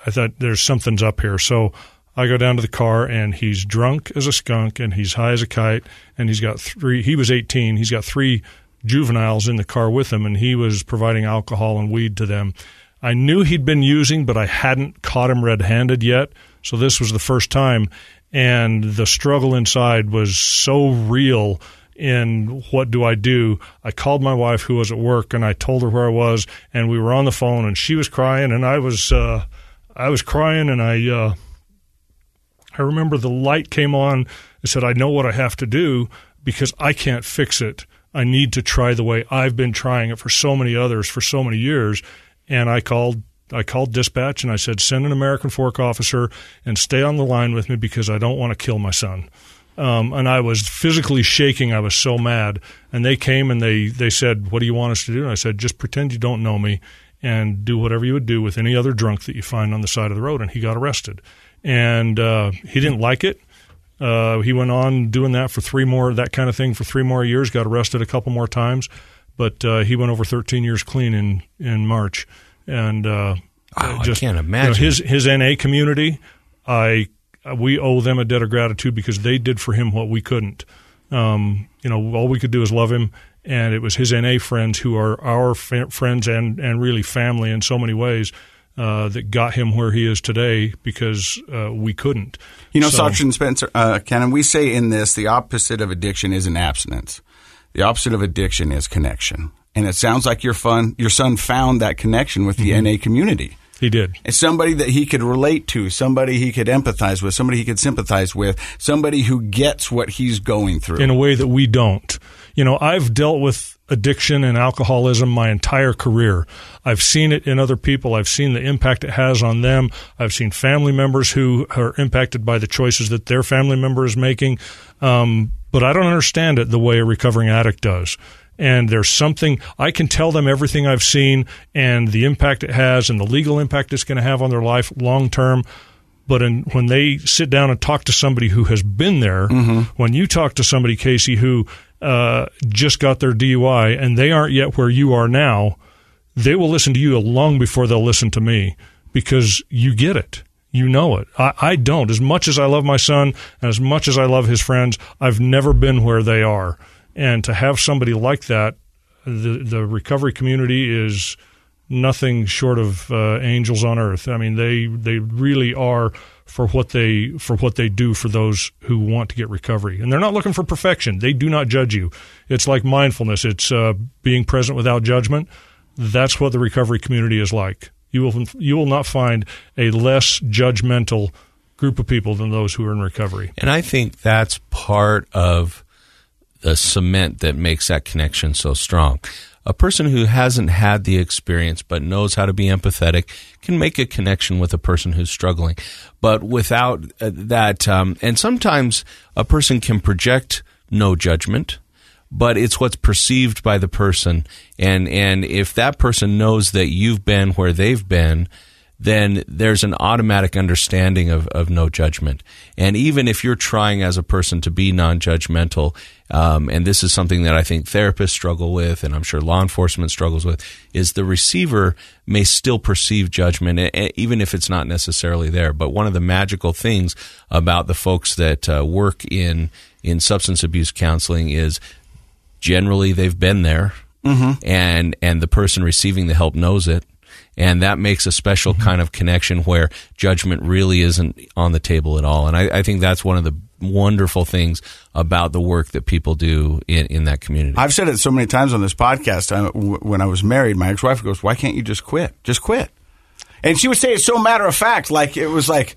I thought there's something's up here. So I go down to the car and he's drunk as a skunk and he's high as a kite and he's got three. He was eighteen. He's got three juveniles in the car with him, and he was providing alcohol and weed to them. I knew he'd been using, but I hadn't caught him red handed yet. So this was the first time. and the struggle inside was so real in what do I do? I called my wife who was at work and I told her where I was and we were on the phone and she was crying and I was uh, I was crying and I uh, I remember the light came on and said I know what I have to do because I can't fix it. I need to try the way I've been trying it for so many others for so many years and I called I called dispatch and I said send an American Fork officer and stay on the line with me because I don't want to kill my son um, and I was physically shaking. I was so mad. And they came and they they said, "What do you want us to do?" And I said, "Just pretend you don't know me, and do whatever you would do with any other drunk that you find on the side of the road." And he got arrested, and uh, he didn't like it. Uh, he went on doing that for three more, that kind of thing, for three more years. Got arrested a couple more times, but uh, he went over 13 years clean in in March. And uh,
Wow,
just
I can't
you know,
imagine.
his his NA community. I we owe them a debt of gratitude because they did for him what we couldn't. Um, you know, all we could do is love him, and it was his NA friends who are our friends and and really family in so many ways. Uh, that got him where he is today because uh, we couldn't.
You know,
So-
Sergeant Spencer, uh, Cannon, we say in this the opposite of addiction isn't abstinence. The opposite of addiction is connection. And it sounds like your fun, your son found that connection with the
Mm-hmm.
NA community.
He did.
It's somebody that he could relate to, somebody he could empathize with, somebody he could sympathize with, somebody who gets what he's going through.
in a way that we don't. You know, I've dealt with addiction and alcoholism my entire career. I've seen it in other people. I've seen the impact it has on them. I've seen family members who are impacted by the choices that their family member is making. Um, but I don't understand it the way a recovering addict does. And there's something I can tell them everything I've seen and the impact it has and the legal impact it's going to have on their life long term. But in, when they sit down and talk to somebody who has been there, when you talk to somebody, Casey, who uh, just got their DUI and they aren't yet where you are now, they will listen to you long before they'll listen to me because you get it. You know it. I, I don't. As much as I love my son and as much as I love his friends, I've never been where they are. And to have somebody like that, the the recovery community is nothing short of uh, angels on earth. I mean, they they really are for what they for what they do for those who want to get recovery, and they're not looking for perfection. They do not judge you. It's like mindfulness. It's uh, being present without judgment. That's what the recovery community is like. You will you will not find a less judgmental group of people than those who are in recovery.
And I think that's part of the cement that makes that connection so strong. A person who hasn't had the experience but knows how to be empathetic can make a connection with a person who's struggling. But without uh, that, um, and sometimes a person can project no judgment, but it's what's perceived by the person. And, and if that person knows that you've been where they've been, then there's an automatic understanding of, of no judgment. And even if you're trying as a person to be non judgmental, um, and this is something that I think therapists struggle with, and I'm sure law enforcement struggles with, is the receiver may still perceive judgment, even if it's not necessarily there. But one of the magical things about the folks that uh, work in, in substance abuse counseling is generally they've been there and and the person receiving the help knows it and that makes a special mm-hmm. kind of connection where judgment really isn't on the table at all and I, I think that's one of the wonderful things about the work that people do in, in that community
I've said it so many times on this podcast. I, w- when I was married, my ex-wife goes, "Why can't you just quit? Just quit." And she would say it so matter of fact, like it was like,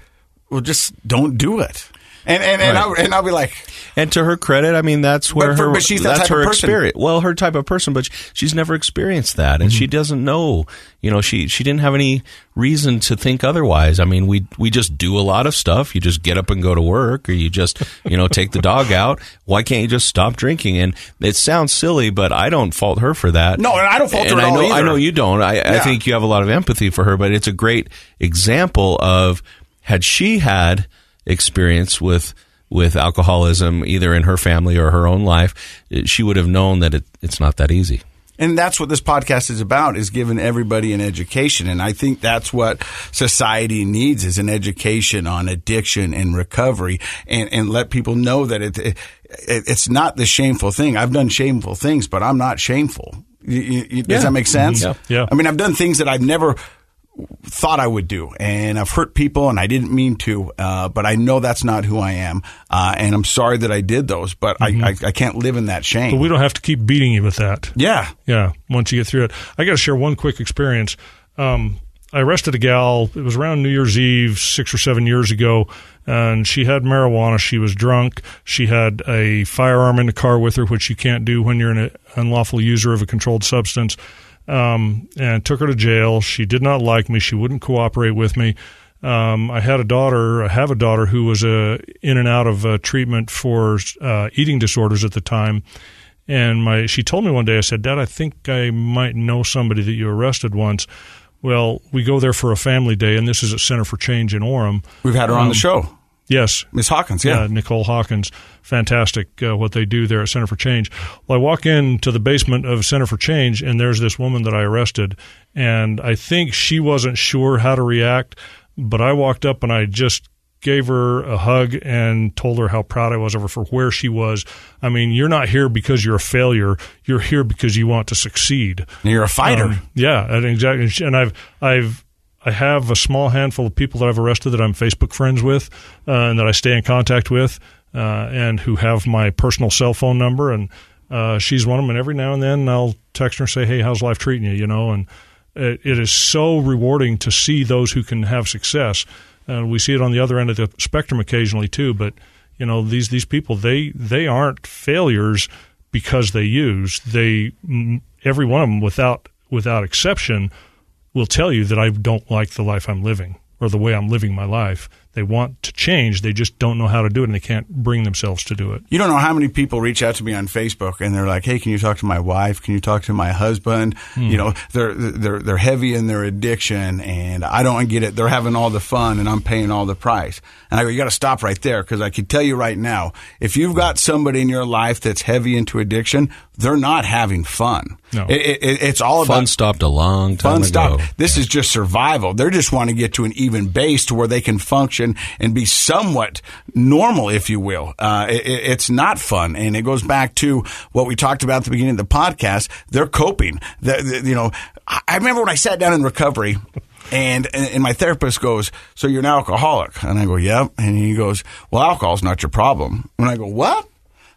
"Well, just don't do it." And and and,
Right.
I, and I'll be like,
And to her credit, I mean that's where
But
her
but she's that
that's
type of
her
person.
experience. Well, her type of person, but she's never experienced that, and
Mm-hmm.
she doesn't know. You know, she she didn't have any reason to think otherwise. I mean, we we just do a lot of stuff. You just get up and go to work, or you just you know take the dog out. Why can't you just stop drinking? And it sounds silly, but I don't fault her for that.
No, and I don't fault her
And
at
I know I know you don't. I, I think you have a lot of empathy for her, but it's a great example of had she had experience with with alcoholism either in her family or her own life, she would have known that it, it's not that easy.
And that's what this podcast is about is giving everybody an education. And I think that's what society needs is an education on addiction and recovery and, and let people know that it, it, it's not the shameful thing. I've done shameful things, but I'm not shameful. You, you, you- does that make sense?
Mm-hmm.
Yeah. Yeah.
I mean, I've done things that I've never thought I would do, and I've hurt people, and I didn't mean to, uh, but I know that's not who I am, uh, and I'm sorry that I did those, but mm-hmm. I, I, I can't live in that shame.
But we don't have to keep beating you with that.
Yeah,
yeah. Once you get through it, I got to share one quick experience. Um, I arrested a gal. It was around New Year's Eve, six or seven years ago, and she had marijuana. She was drunk. She had a firearm in the car with her, which you can't do when you're an unlawful user of a controlled substance um, and took her to jail. She did not like me. She wouldn't cooperate with me. Um, I had a daughter. I have a daughter who was uh, in and out of uh, treatment for uh, eating disorders at the time. And my she told me one day, I said, Dad, I think I might know somebody that you arrested once. Well, we go there for a family day, and this is at Center for Change in Orem.
We've had her um, on the um, show.
Yes.
Miss Hawkins, yeah. yeah.
Nicole Hawkins. Fantastic uh, what they do there at Center for Change. Well, I walk into the basement of Center for Change, and there's this woman that I arrested. And I think she wasn't sure how to react, but I walked up and I just gave her a hug and told her how proud I was of her for where she was. I mean, you're not here because you're a failure. You're here because you want to succeed.
You're a fighter. Um,
yeah, and exactly. And I've I've I have a small handful of people that I've arrested that I'm Facebook friends with uh, and that I stay in contact with uh, and who have my personal cell phone number. And uh, she's one of them. And every now and then I'll text her and say, hey, how's life treating you? You know, and it, it is so rewarding to see those who can have success. And we see it on the other end of the spectrum occasionally too. But, you know, these, these people, they, they aren't failures because they use. They, every one of them without, without exception – will tell you that I don't like the life I'm living or the way I'm living my life. They want to change. They just don't know how to do it and they can't bring themselves to do it.
You don't know how many people reach out to me on Facebook and they're like, "Hey, can you talk to my wife? Can you talk to my husband?" Hmm. You know, they're they're they're heavy in their addiction and I don't get it. They're having all the fun and I'm paying all the price. And I go, "You got to stop right there because I can tell you right now, if you've got somebody in your life that's heavy into addiction, they're not having fun.
No.
It, it, it's all about
fun
about
stopped a long time
fun
ago.
Stopped. This yeah. is just survival. They're just want to get to an even base to where they can function and be somewhat normal, if you will. Uh, it, it's not fun, and it goes back to what we talked about at the beginning of the podcast. They're coping. The, the, you know, I remember when I sat down in recovery. And, and my therapist goes, so you're an alcoholic? And I go, yep. And he goes, well, alcohol's not your problem. And I go, what?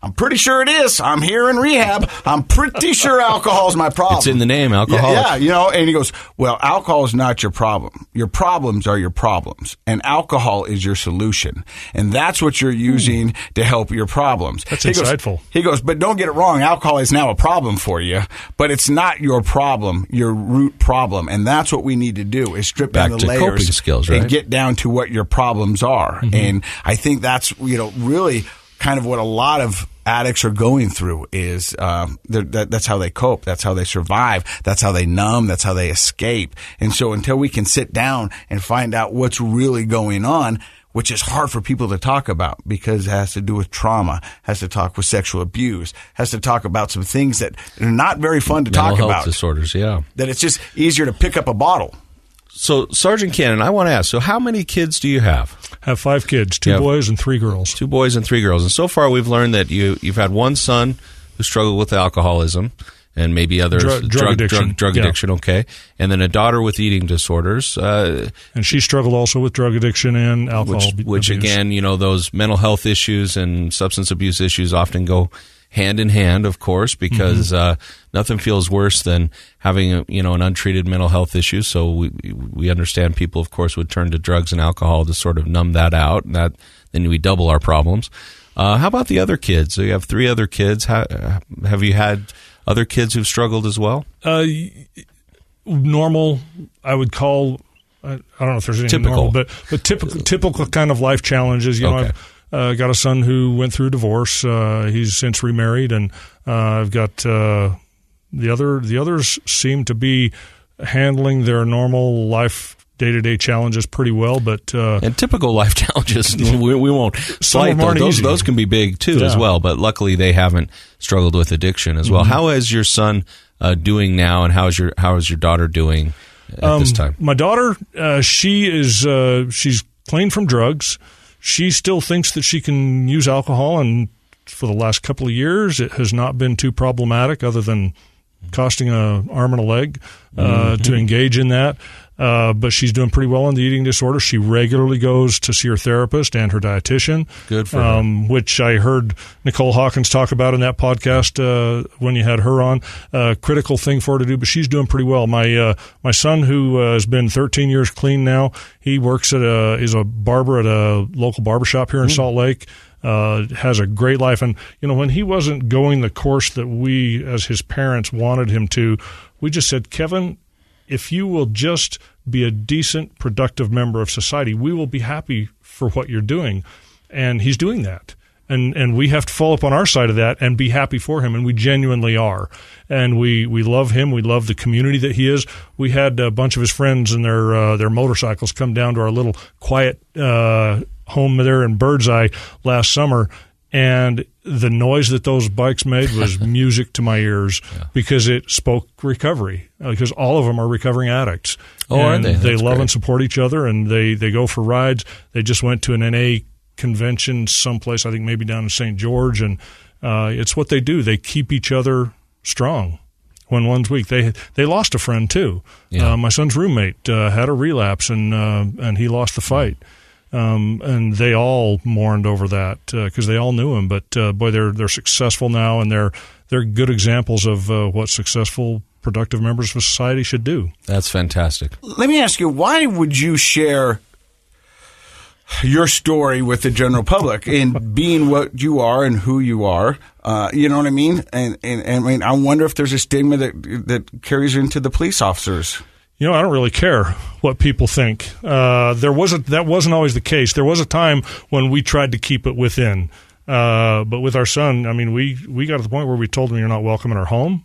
I'm pretty sure it is. I'm here in rehab. I'm pretty sure alcohol is my problem.
It's in the name, alcohol.
Yeah, yeah, you know, and he goes, well, alcohol is not your problem. Your problems are your problems, and alcohol is your solution, and that's what you're using mm. to help your problems.
That's
he
insightful.
Goes, he goes, but don't get it wrong. Alcohol is now a problem for you, but it's not your problem, your root problem, and that's what we need to do is strip
Back
down the
layers
coping
skills, right?
and get down to what your problems are. Mm-hmm. And I think that's you know really kind of what a lot of addicts are going through is um, that, that's how they cope that's how they survive that's how they numb that's how they escape and so until we can sit down and find out what's really going on which is hard for people to talk about because it has to do with trauma, has to talk with sexual abuse, has to talk about some things that are not very fun to
Mental
talk
health
about.
disorders, yeah.
That it's just easier to pick up a bottle.
So, Sergeant Cannon, I want to ask: So, how many kids do you have?
Have five kids, two boys and three girls.
Two boys and three girls. And so far, we've learned that you you've had one son who struggled with alcoholism and maybe others
drug, drug addiction,
drug, drug
yeah.
addiction. Okay, and then a daughter with eating disorders, uh,
and she struggled also with drug addiction and alcohol.
Which, which again, you know, those mental health issues and substance abuse issues often go hand in hand, of course, because mm-hmm. uh, nothing feels worse than having a, you know an untreated mental health issue. So we we understand people, of course, would turn to drugs and alcohol to sort of numb that out, and that then we double our problems. Uh, how about the other kids? So you have three other kids. How, have you had other kids who've struggled as well?
Uh, normal, I would call. I, I don't know if there's any
typical,
normal, but but typical typical kind of life challenges. You know,
okay.
I've, uh, got a son who went through divorce. Uh, he's since remarried, and uh, I've got uh, the other. The others seem to be handling their normal life day to day challenges pretty well, but uh,
and typical life challenges we, we won't slight those. Those, those, can be big too yeah. as well. But luckily, they haven't struggled with addiction as well. Mm-hmm. How is your son uh, doing now, and how is your how is your daughter doing at
um,
this time?
My daughter, uh, she is uh, she's clean from drugs she still thinks that she can use alcohol, and for the last couple of years, it has not been too problematic, other than costing a arm and a leg uh, mm-hmm. to engage in that. Uh, but she's doing pretty well on the eating disorder. She regularly goes to see her therapist and her dietitian.
Good for her.
um, Which I heard Nicole Hawkins talk about in that podcast uh, when you had her on. Uh, critical thing for her to do, but she's doing pretty well. My uh, my son, who uh, has been 13 years clean now, he works at a is a barber at a local barbershop here in Salt Lake. Uh, has a great life, and you know when he wasn't going the course that we, as his parents, wanted him to, we just said, Kevin, if you will just be a decent, productive member of society, we will be happy for what you're doing. And he's doing that. And, and we have to fall up on our side of that and be happy for him. And we genuinely are. And we, we love him. We love the community that he is. We had a bunch of his friends and their, uh, their motorcycles come down to our little quiet, uh, home there in Birdseye last summer and the noise that those bikes made was music to my ears because it spoke recovery because all of them are recovering addicts
Oh, are
and
they?
they love
great.
and support each other and they they go for rides they just went to an NA convention someplace I think maybe down in St. George and uh, it's what they do they keep each other strong when one's weak they they lost a friend too
Yeah.
uh, my son's roommate uh, had a relapse and uh, and he lost the fight um, and they all mourned over that because they all knew him. But uh, boy, they're they're successful now, and they're they're good examples of uh, what successful, productive members of society should do.
That's fantastic.
Let me ask you, why would you share your story with the general public in being what you are and who you are? Uh, you know what I mean? And, and, and I mean, I wonder if there's a stigma that that carries into the police officers.
You know, I don't really care what people think. Uh, there wasn't that wasn't always the case. There was a time when we tried to keep it within. Uh, but with our son, I mean, we we got to the point where we told him, "You're not welcome in our home.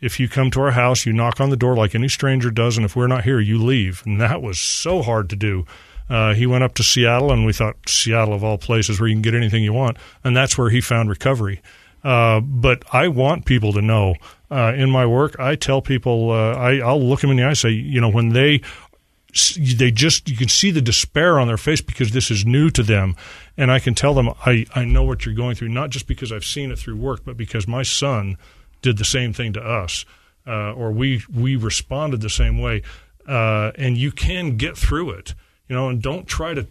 If you come to our house, you knock on the door like any stranger does, and if we're not here, you leave." And that was so hard to do. Uh, he went up to Seattle, and we thought Seattle of all places where you can get anything you want, and that's where he found recovery. Uh, but I want people to know uh, in my work. I tell people, uh, I, I'll look them in the eye, and say, you know, when they they just you can see the despair on their face because this is new to them and i can tell them i i know what you're going through not just because i've seen it through work but because my son did the same thing to us uh, or we we responded the same way uh, and you can get through it you know and don't try to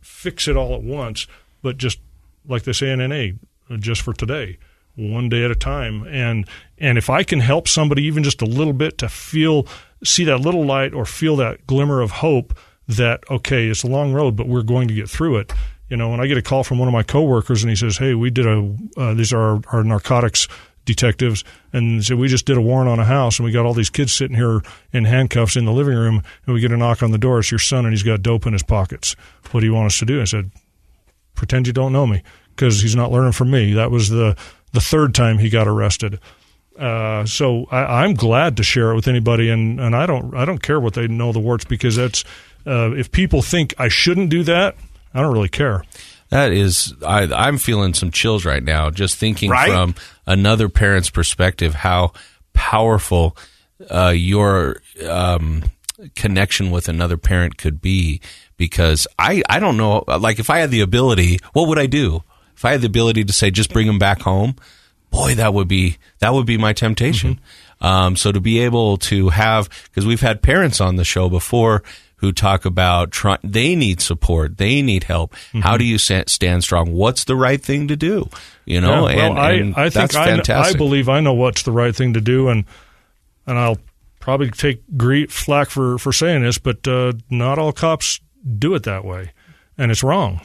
fix it all at once but just like they say in na just for today one day at a time. And and if i can help somebody even just a little bit to feel see that little light or feel that glimmer of hope that okay it's a long road but we're going to get through it. You know when i get a call from one of my coworkers and he says hey we did a uh, these are our, our narcotics detectives and so we just did a warrant on a house and we got all these kids sitting here in handcuffs in the living room and we get a knock on the door. It's your son and he's got dope in his pockets. What do you want us to do? I said pretend you don't know me because he's not learning from me. That was the the third time he got arrested. Uh, so I, I'm glad to share it with anybody, and, and I don't I don't care what they know the warts because that's uh, if people think I shouldn't do that, I don't really care.
That is, I, I'm feeling some chills right now just thinking
Right?
from another parent's perspective how powerful uh, your um, connection with another parent could be. Because I, I don't know, like if I had the ability, what would I do? If I had the ability to say, just bring them back home, boy, that would be that would be my temptation. Um, so to be able to have, because we've had parents on the show before who talk about try, they need support, they need help. How do you stand strong? What's the right thing to do? You know,
Yeah, well,
and,
I,
and
I think I. I believe I know what's the right thing to do, and and I'll probably take grief flack for for saying this, but uh, not all cops do it that way, and it's wrong.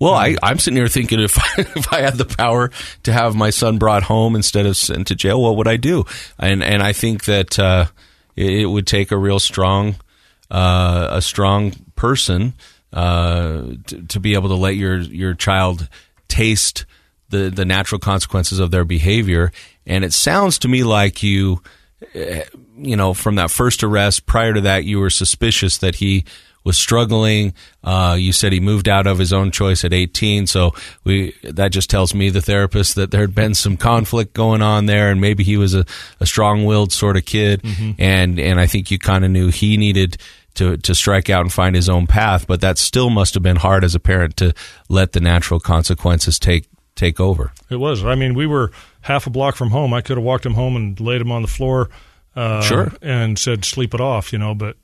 Well, I, I'm sitting here thinking if I, if I had the power to have my son brought home instead of sent to jail, what would I do? And and I think that uh, it, it would take a real strong uh, a strong person uh, to, to be able to let your your child taste the the natural consequences of their behavior. And it sounds to me like you, eh, you know, from that first arrest, prior to that, you were suspicious that he was struggling. Uh, you said he moved out of his own choice at 18. So we that just tells me, the therapist, that there had been some conflict going on there, and maybe he was a, a strong-willed sort of kid. And and I think you kind of knew he needed. To, to strike out and find his own path, but that still must have been hard as a parent to let the natural consequences take take over.
It was. I mean, we were half a block from home. I could have walked him home and laid him on the floor, uh,
Sure.
and said, "Sleep it off," you know. But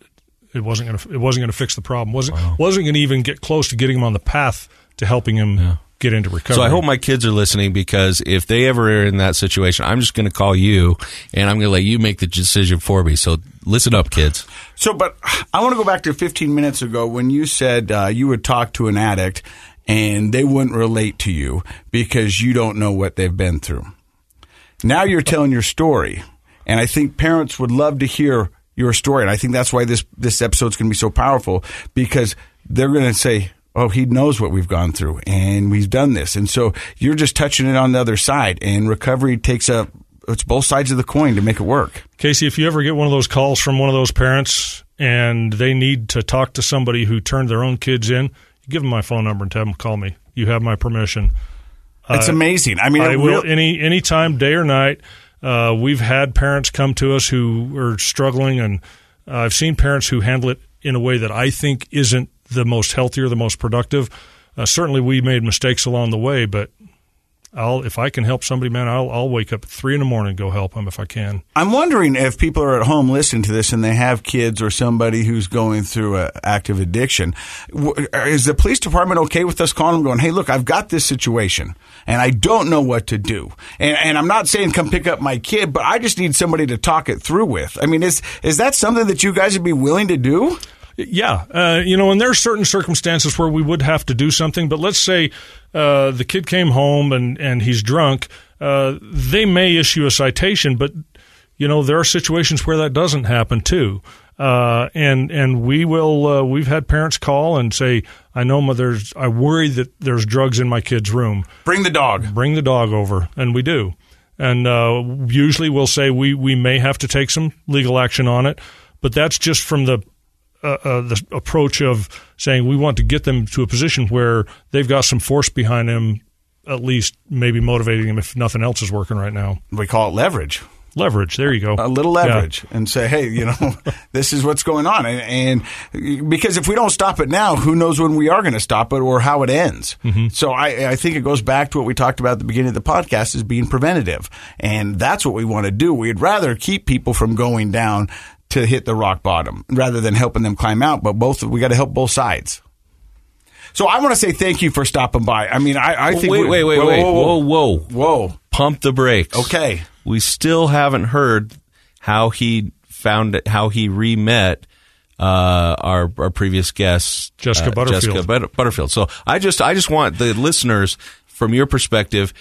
it wasn't going to it wasn't going to fix the problem. wasn't wasn't going to even get close to getting him on the path to helping him get into recovery.
So I hope my kids are listening because if they ever are in that situation, I'm just going to call you and I'm going to let you make the decision for me. So listen up, kids.
So, but I want to go back to 15 minutes ago when you said uh, you would talk to an addict and they wouldn't relate to you because you don't know what they've been through. Now you're telling your story, and I think parents would love to hear your story, and I think that's why this this episode's going to be so powerful because they're going to say, "Oh, he knows what we've gone through, and we've done this," and so you're just touching it on the other side, and recovery takes up it's both sides of the coin to make it work.
Casey, if you ever get one of those calls from one of those parents and they need to talk to somebody who turned their own kids in, give them my phone number and tell them call me. You have my permission.
It's
Uh,
amazing. I mean,
I will
real-
any any time, day or night. Uh, we've had parents come to us who are struggling, and uh, I've seen parents who handle it in a way that I think isn't the most healthy or the most productive. Uh, certainly, we made mistakes along the way, but I'll if I can help somebody, man, I'll I'll wake up at three in the morning and go help them if I can.
I'm wondering if people are at home listening to this and they have kids or somebody who's going through a active addiction. Is the police department okay with us calling them going, hey, look, I've got this situation and I don't know what to do. And, and I'm not saying come pick up my kid, but I just need somebody to talk it through with. I mean, is, is that something that you guys would be willing to do?
Yeah, uh, you know, and there are certain circumstances where we would have to do something. But let's say uh, the kid came home and and he's drunk. Uh, they may issue a citation, but you know there are situations where that doesn't happen too. Uh, and and we will. Uh, we've had parents call and say, "I know there's. I worry that there's drugs in my kid's room.
Bring the dog.
Bring the dog over," and we do. And uh, usually we'll say we we may have to take some legal action on it, but that's just from the uh, uh, the approach of saying we want to get them to a position where they've got some force behind them, at least maybe motivating them if nothing else is working right now.
We call it leverage.
Leverage. There you go.
a little
Yeah.
leverage and say, hey, you know, this is what's going on. And, and because if we don't stop it now, who knows when we are going to stop it or how it ends. So I, I think it goes back to what we talked about at the beginning of the podcast is being preventative. And that's what we want to do. We'd rather keep people from going down to hit the rock bottom rather than helping them climb out. But both, we got to help both sides. So I want to say thank you for stopping by. I mean, I, I think
wait,
we-
wait, wait,
whoa,
wait.
whoa,
Whoa, whoa.
whoa.
Pump the brakes.
Okay.
We still haven't heard how he found it, how he re-met uh, our our previous guest,
Jessica
uh,
Butterfield.
Jessica Butterfield. So I just I just want the listeners from your perspective.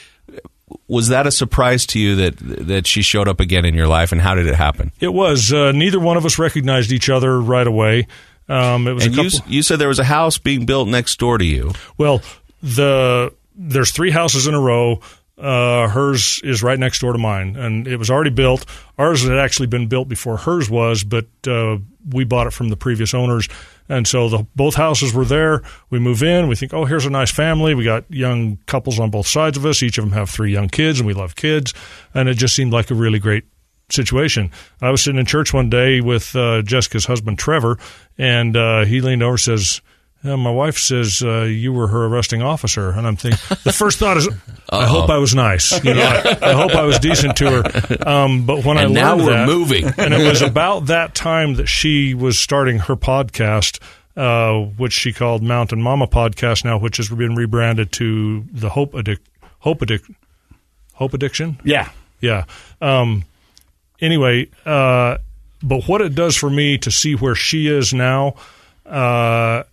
Was that a surprise to you that that she showed up again in your life, and how did it happen?
It was. Uh, neither one of us recognized each other right away. Um, it was
And you you said there was a house being built next door to you.
Well, the there's three houses in a row. Uh, hers is right next door to mine, and it was already built. Ours had actually been built before hers was, but uh, we bought it from the previous owners, and so the both houses were there. We move in, we think, oh, here's a nice family. We got young couples on both sides of us. Each of them have three young kids, and we love kids, and it just seemed like a really great situation. I was sitting in church one day with uh, Jessica's husband Trevor, and uh, he leaned over and says. "Yeah, my wife says uh, you were her arresting officer, and I'm thinking the first thought is, I hope I was nice. You know, I, I hope I was decent to her. Um, but when I
And
learned
now we're
that-
moving.
and it was about that time that she was starting her podcast, uh, which she called Mountain Mama Podcast now, which has been rebranded to the Hope Addict, Hope Addic- Hope Addiction.
Yeah.
Yeah. Um, anyway, uh, but what it does for me to see where she is now, uh,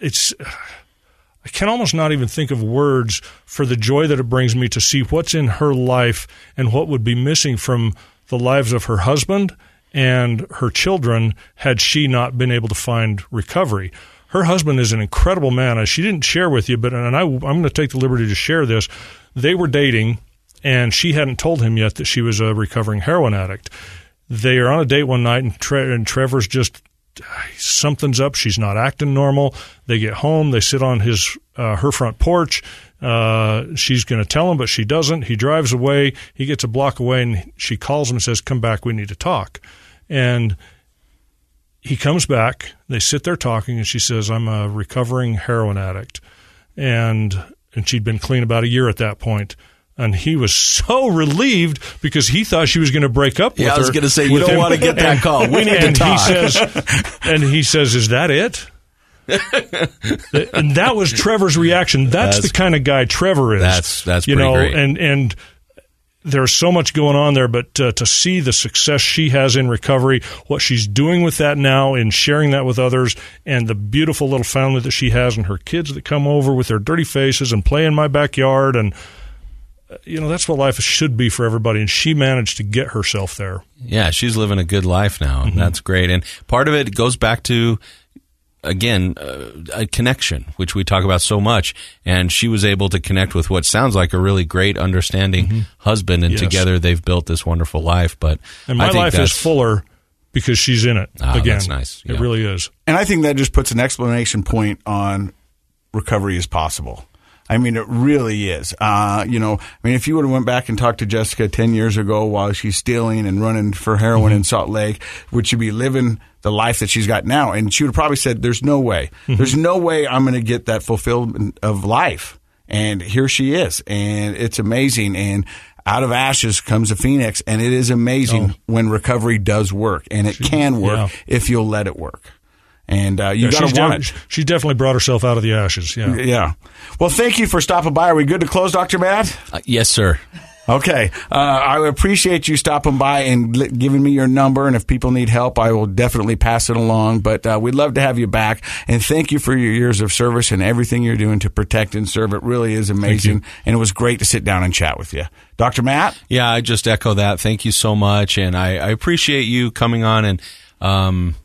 it's. I can almost not even think of words for the joy that it brings me to see what's in her life and what would be missing from the lives of her husband and her children had she not been able to find recovery. Her husband is an incredible man. She didn't share with you, but and I, I'm going to take the liberty to share this. They were dating, and she hadn't told him yet that she was a recovering heroin addict. They are on a date one night, and, Tre- and Trevor's just something's up. She's not acting normal. They get home. They sit on his uh, her front porch. Uh, she's going to tell him, but she doesn't. He drives away. He gets a block away, and she calls him and says, "Come back. We need to talk." And he comes back. They sit there talking, and she says, "I'm a recovering heroin addict," and and she'd been clean about a year at that point. And he was so relieved because he thought she was going to break up with
Yeah, I was gonna say, you don't
him.
wanna get that call. We need to talk.
He says, and he says, "Is that it?" and that was Trevor's reaction. That's,
That's-
the kind of guy Trevor is.
That's- that's
you
pretty
know,
great.
and and there's so much going on there, but uh, to see the success she has in recovery, what she's doing with that now, and sharing that with others, and the beautiful little family that she has, and her kids that come over with their dirty faces and play in my backyard, and you know that's what life should be for everybody. And she managed to get herself there.
Yeah, she's living a good life now,
Mm-hmm.
and that's great. And part of it goes back to again uh, a connection, which we talk about so much. And she was able to connect with what sounds like a really great, understanding husband, and
Mm-hmm. Yes.
together they've built this wonderful life. But
And
I
my
think
life is fuller because she's in it.
Ah,
Again,
that's nice.
It really is.
And I think that just puts an explanation point on recovery is possible. I mean, it really is. Uh, you know, I mean, if you would have went back and talked to Jessica 10 years ago while she's stealing and running for heroin in Salt Lake, would she be living the life that she's got now? And she would have probably said, there's no way. There's no way I'm going to get that fulfillment of life. And here she is. And it's amazing. And out of ashes comes a phoenix. And it is amazing when recovery does work. And it can work
yeah.
if you'll let it work. And uh, you
Yeah,
got to want
de-
it.
She definitely brought herself out of the ashes. Yeah.
Yeah. Well, thank you for stopping by. Are we good to close, Dr. Matt?
Uh, yes, sir.
Okay. Uh, I appreciate you stopping by and li- giving me your number. And if people need help, I will definitely pass it along. But uh, we'd love to have you back. And thank you for your years of service and everything you're doing to protect and serve. It really is amazing. And it was great to sit down and chat with you. Dr. Matt?
Yeah, I just echo that. Thank you so much, and I, I appreciate you coming on and um,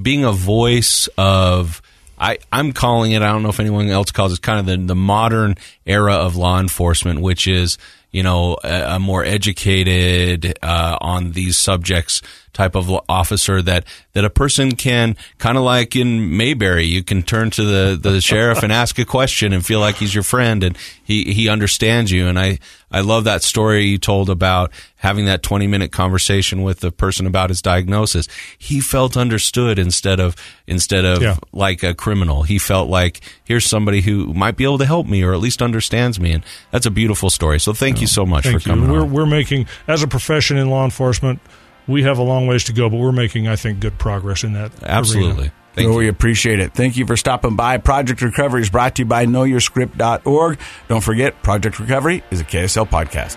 being a voice of. I, I'm calling it. I don't know if anyone else calls it. Kind of the, the modern era of law enforcement, which is you know a, a more educated uh, on these subjects type of officer that that a person can kind of like in Mayberry, you can turn to the the sheriff and ask a question and feel like he's your friend and he he understands you. And I I love that story you told about having that 20 minute conversation with the person about his diagnosis. He felt understood instead of instead of
Yeah.
like a criminal. He felt like here's somebody who might be able to help me or at least understands me. And that's a beautiful story. So thank you so much
Thank
for
you.
coming
We're,
on.
we're making, as a profession in law enforcement, we have a long ways to go, but we're making, I think, good progress in that. arena.
Absolutely. Thank
well,
you.
we appreciate it. Thank you for stopping by. Project Recovery is brought to you by KnowYourScript.org. Don't forget, Project Recovery is a KSL podcast.